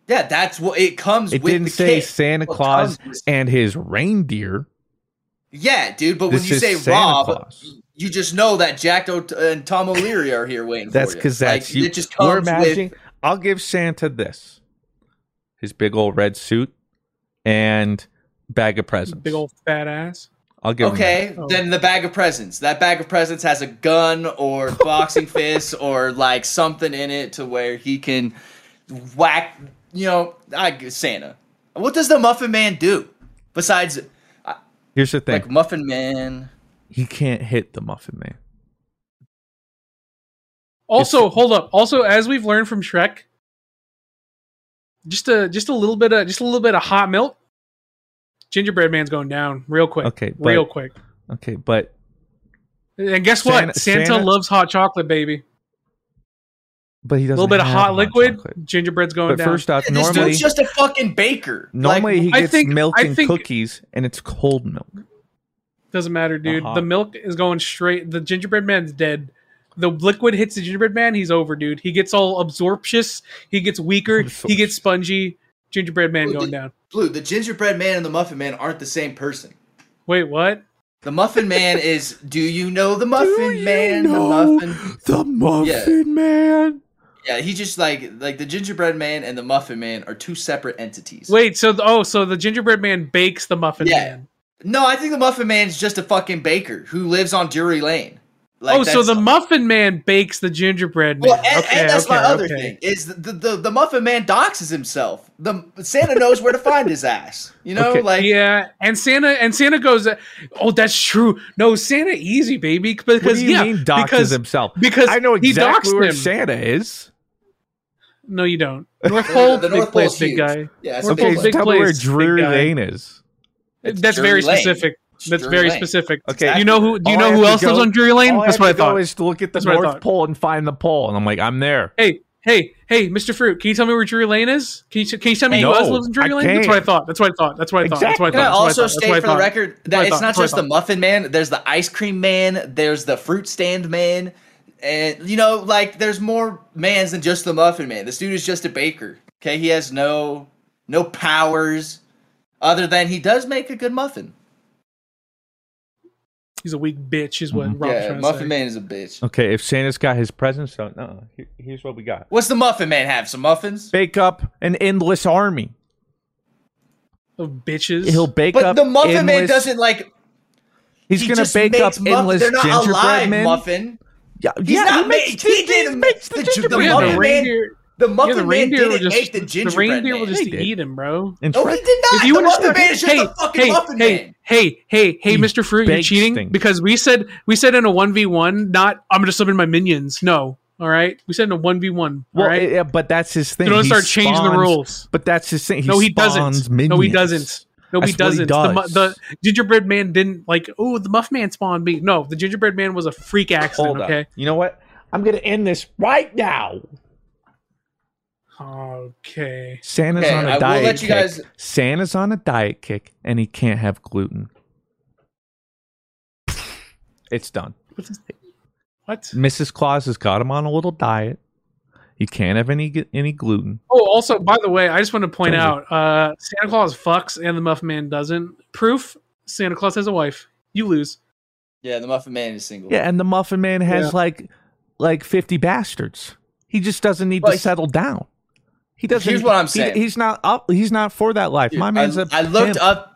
yeah, that's what it comes It with didn't say kit. Santa Claus and his reindeer. Yeah, dude. But when you say Santa Rob, Claus. you just know that Jack O- and Tom O'Leary are here waiting That's for you. because that's like, you. It just We're comes imagining. with. I'll give Santa this: his big old red suit and bag of presents. Big old fat ass. I'll give him Okay, Oh. then the bag of presents. That bag of presents has a gun or (laughs) boxing fist or like something in it to where he can whack. You know, I Santa. What does the Muffin Man do besides that. Here's the thing: like Muffin Man? he can't hit the Muffin Man. Also, hold up. Also, as we've learned from Shrek, just a just a little bit of just a little bit of hot milk. Gingerbread man's going down real quick. Okay, but- real quick. Okay, but And guess Santa- what? Santa, Santa- loves hot chocolate, baby. But he doesn't. A little bit of hot liquid. chocolate. Gingerbread's going But down. first off, This normally, dude's just a fucking baker. normally Like, he gets think- milk and think- cookies, and it's cold milk. Doesn't matter, dude. Uh-huh. The milk is going straight. The gingerbread man's dead. The liquid hits the gingerbread man. He's over, dude. He gets all absorptious. He gets weaker. He gets spongy. Gingerbread man Blue, going the- down. Blue, the gingerbread man and the muffin man aren't the same person. Wait, what? The muffin man is. Do you know the muffin you man? know The muffin. The Muffin Man. Yeah, he just like like the gingerbread man and the muffin man are two separate entities. Wait, so the, oh, so the gingerbread man bakes the muffin Yeah. man. No, I think the muffin man's just a fucking baker who lives on Drury Lane. Like, oh, so that's- the muffin man bakes the gingerbread man. Well, and, okay, and that's okay, my other okay. thing is the, the the muffin man doxes himself. The Santa knows where to find his ass. You know, Okay. like yeah, and Santa and Santa goes, oh, that's true. No, Santa easy, baby. Because What do you yeah, mean doxes because, himself? because I know exactly doxed where him. Santa is. No, you don't. (laughs) North Pole, the big North place, Pole's big guy. Yeah, North Okay, Pole's big tell me where place, Drury. Lane is. It's That's Drury very Lane. specific. It's That's Drury very Lane. specific. Okay. Do you know who? Do you All know who else go- lives on Drury Lane? That's what I thought. Is to look at the That's North. Pole and find the pole, and I'm like, I'm there. Hey, hey, hey, Mr. Fruit, can you tell me where Drury Lane is? Can you can you tell me Hey, who else lives in Drury I Lane? That's what I thought. That's what I thought. That's what I thought. That's what I thought. That's what also thought. That's what I state for the record that it's not That's what I just the muffin man. There's the ice cream man. There's the fruit stand man, and you know, like there's more mans than just the muffin man. This dude is just a baker. Okay, he has no no powers other than he does make a good muffin. He's a weak bitch, is what Rob's Mm-hmm. yeah, trying muffin say. man is a bitch. Okay, if Santa's got his presents, so no. Here, here's what we got: What's the muffin man have? Some muffins? bake up an endless army. Of bitches. He'll bake But up. But the muffin man doesn't like. He's he gonna bake up muff- endless gingerbread alive men. muffin. Yeah, He's yeah, not he made. makes, He didn't make the, the, the gingerbread yeah, muffin the man. reindeer. The Yeah, muffin the man will didn't just make the the gingerbread reindeer will man. just They eat him, bro. And No, he did not. If you the understand, muffin man is just hey, a fucking hey, muffin hey, man. hey, hey, hey, He Mr. Fruit, you're cheating things. because we said we said in a one v one, not I'm gonna summon my minions. No, all right, we said in a one v one. All Well, right, yeah, but that's his thing. You don't He start changing the rules. But that's his thing. He no, he spawns doesn't. No, he doesn't. No, he That's what he doesn't. The, does. the gingerbread man didn't like. Oh, the muff man spawned me. No, the gingerbread man was a freak accident. Hold okay. up. You know what? I'm gonna end this right now. Okay. Santa's Okay, on a I will diet let you kick. guys- Santa's on a diet kick, and he can't have gluten. It's done. What's this- What? Mrs. Claus has got him on a little diet. He can't have any any gluten. Oh, also, by the way, I just want to point out uh, Santa Claus fucks and the Muffin Man doesn't. Proof Santa Claus has a wife. You lose. Yeah, the muffin man is single. Yeah, and the Muffin Man has Yeah. like like fifty bastards. He just doesn't need Well, to settle down. He doesn't. Here's what I'm he- saying. he's not up. He's not for that life. Dude, My man's I, a I looked pimp. up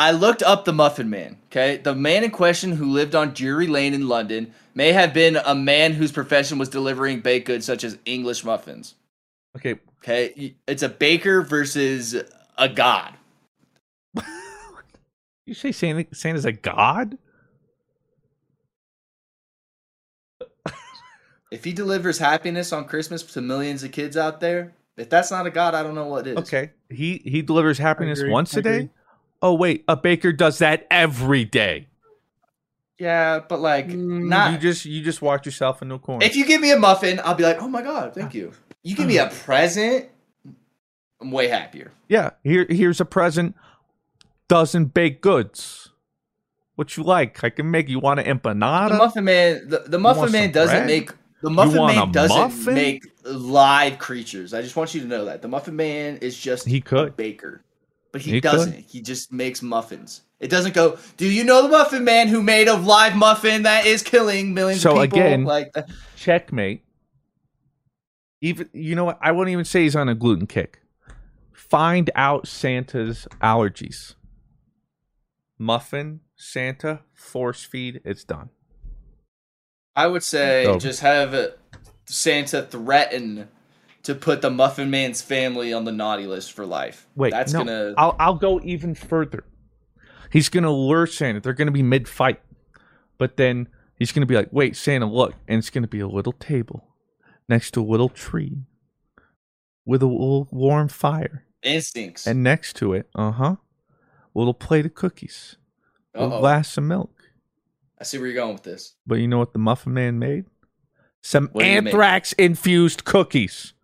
I looked up the Muffin Man. Okay, the man in question who lived on Drury Lane in London may have been a man whose profession was delivering baked goods such as English muffins. Okay, Okay, it's a baker versus a god. (laughs) you say Santa Santa's a god? (laughs) If he delivers happiness on Christmas to millions of kids out there, if that's not a god, I don't know what is. Okay, he he delivers happiness once I a day. Agree. Oh wait, a baker does that every day. Yeah, but like Mm, not You just you just walked yourself into a corner. If you give me a muffin, I'll be like, "Oh my god, thank you." You give me a present, I'm way happier. yeah, here here's a present. Dozen baked goods. What you like? I can make. You want an empanada? The Muffin Man, the, the Muffin Man doesn't bread? make the Muffin Man doesn't muffin? make live creatures. I just want you to know that the Muffin Man is just He a could. baker. But he, He doesn't. He just makes muffins. It doesn't go. Do you know the Muffin Man who made a live muffin that is killing millions So of people? again- like that? Checkmate. Even you know what? I wouldn't even say he's on a gluten kick. Find out Santa's allergies. Muffin, Santa, force feed. It's done. I would say just have uh, Santa threaten to put the Muffin Man's family on the naughty list for life. Wait, that's no, gonna. I'll I'll go even further. He's gonna lure Santa. They're gonna be mid fight, but then he's gonna be like, "Wait, Santa, look!" And it's gonna be a little table next to a little tree with a little warm fire, Instincts. and next to it, uh huh, little plate of cookies, a glass of milk. I see where you're going with this. But you know what the Muffin Man made? Some What did he make? anthrax infused cookies.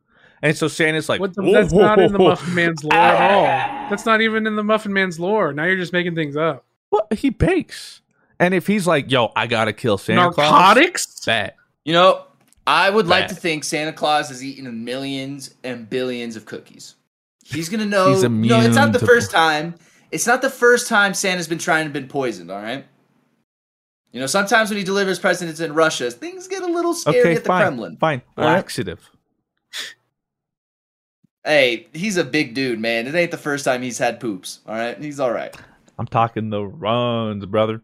And so Santa's like, What the, that's not in the Muffin Man's lore at all. That's not even in the Muffin Man's lore. Now you're just making things up. What he bakes. And if he's like, yo, I gotta kill Santa Claus. Narcotics? Bet. You know, I would like to think Santa Claus has eaten millions and billions of cookies. He's gonna know. He's no, it's not the to- first time. It's not the first time Santa's been trying to been poisoned. All right. You know, sometimes when he delivers presents in Russia, things get a little scary Okay, at the fine. Kremlin. Fine. All right? Laxative. Hey, he's a big dude, man. It ain't the first time he's had poops. All right, he's all right. I'm talking the runs, brother.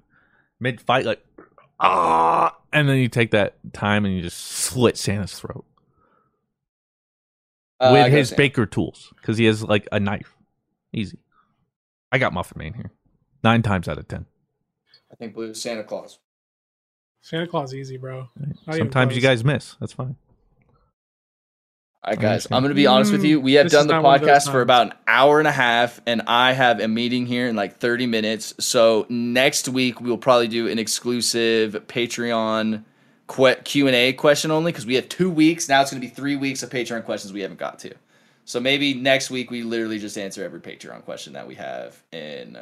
Mid fight, like, ah, and then you take that time and you just slit Santa's throat Uh, with his Santa. baker tools because he has like a knife. Easy. I got Muffin Man here. Nine times out of ten. I think Blue Santa Claus. Santa Claus easy, bro. Not Sometimes you guys miss. That's fine. All right, guys. I'm going to be honest with you. We have This done the not one of those podcast for about an hour and a half, and I have a meeting here in like 30 minutes. So next week we'll probably do an exclusive Patreon Q and A question only because we have two weeks now. It's going to be three weeks of Patreon questions we haven't got to. So maybe next week we literally just answer every Patreon question that we have in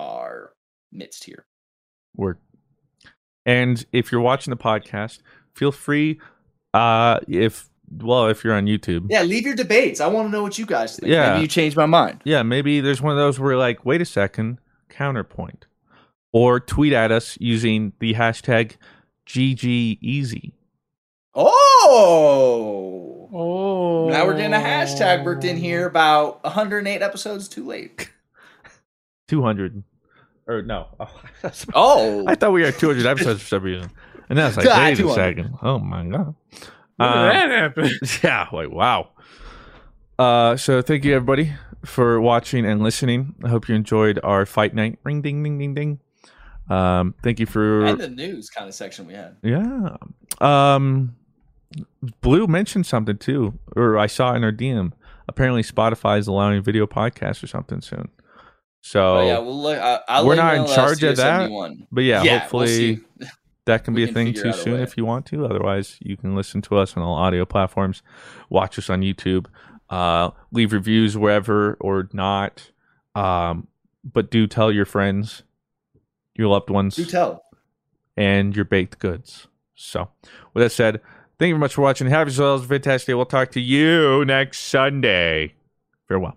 our midst here. Word. And if you're watching the podcast, feel free. Uh, if well, if you're on YouTube, Yeah, leave your debates. I want to know what you guys think. Yeah. Maybe you changed my mind. yeah, maybe there's one of those where like, wait a second, counterpoint, or tweet at us using the hashtag GGEasy. Oh. Oh. Now we're getting a hashtag worked in here about 108 episodes too late. (laughs) 200 or no (laughs) Oh. i thought we had 200 episodes for some reason and then i was like (laughs) God, wait a second oh my god When did Um, that happen? (laughs) yeah like wow uh so thank you everybody for watching and listening i hope you enjoyed our fight night ring ding ding ding ding um thank you for And the news kind of section we had. yeah um blue mentioned something too or i saw in her dm apparently spotify is allowing video podcasts or something soon so Oh, yeah, we'll look. I, I'll we're not in uh, charge of that but yeah, we'll hopefully see. That can We be a can thing too soon if you want to. Otherwise, you can listen to us on all audio platforms, watch us on YouTube, uh, leave reviews wherever or not. Um, but do tell your friends, your loved ones, Do tell. and your baked goods. So, with that said, thank you very much for watching. Have yourselves a fantastic day. We'll talk to you next Sunday. Farewell.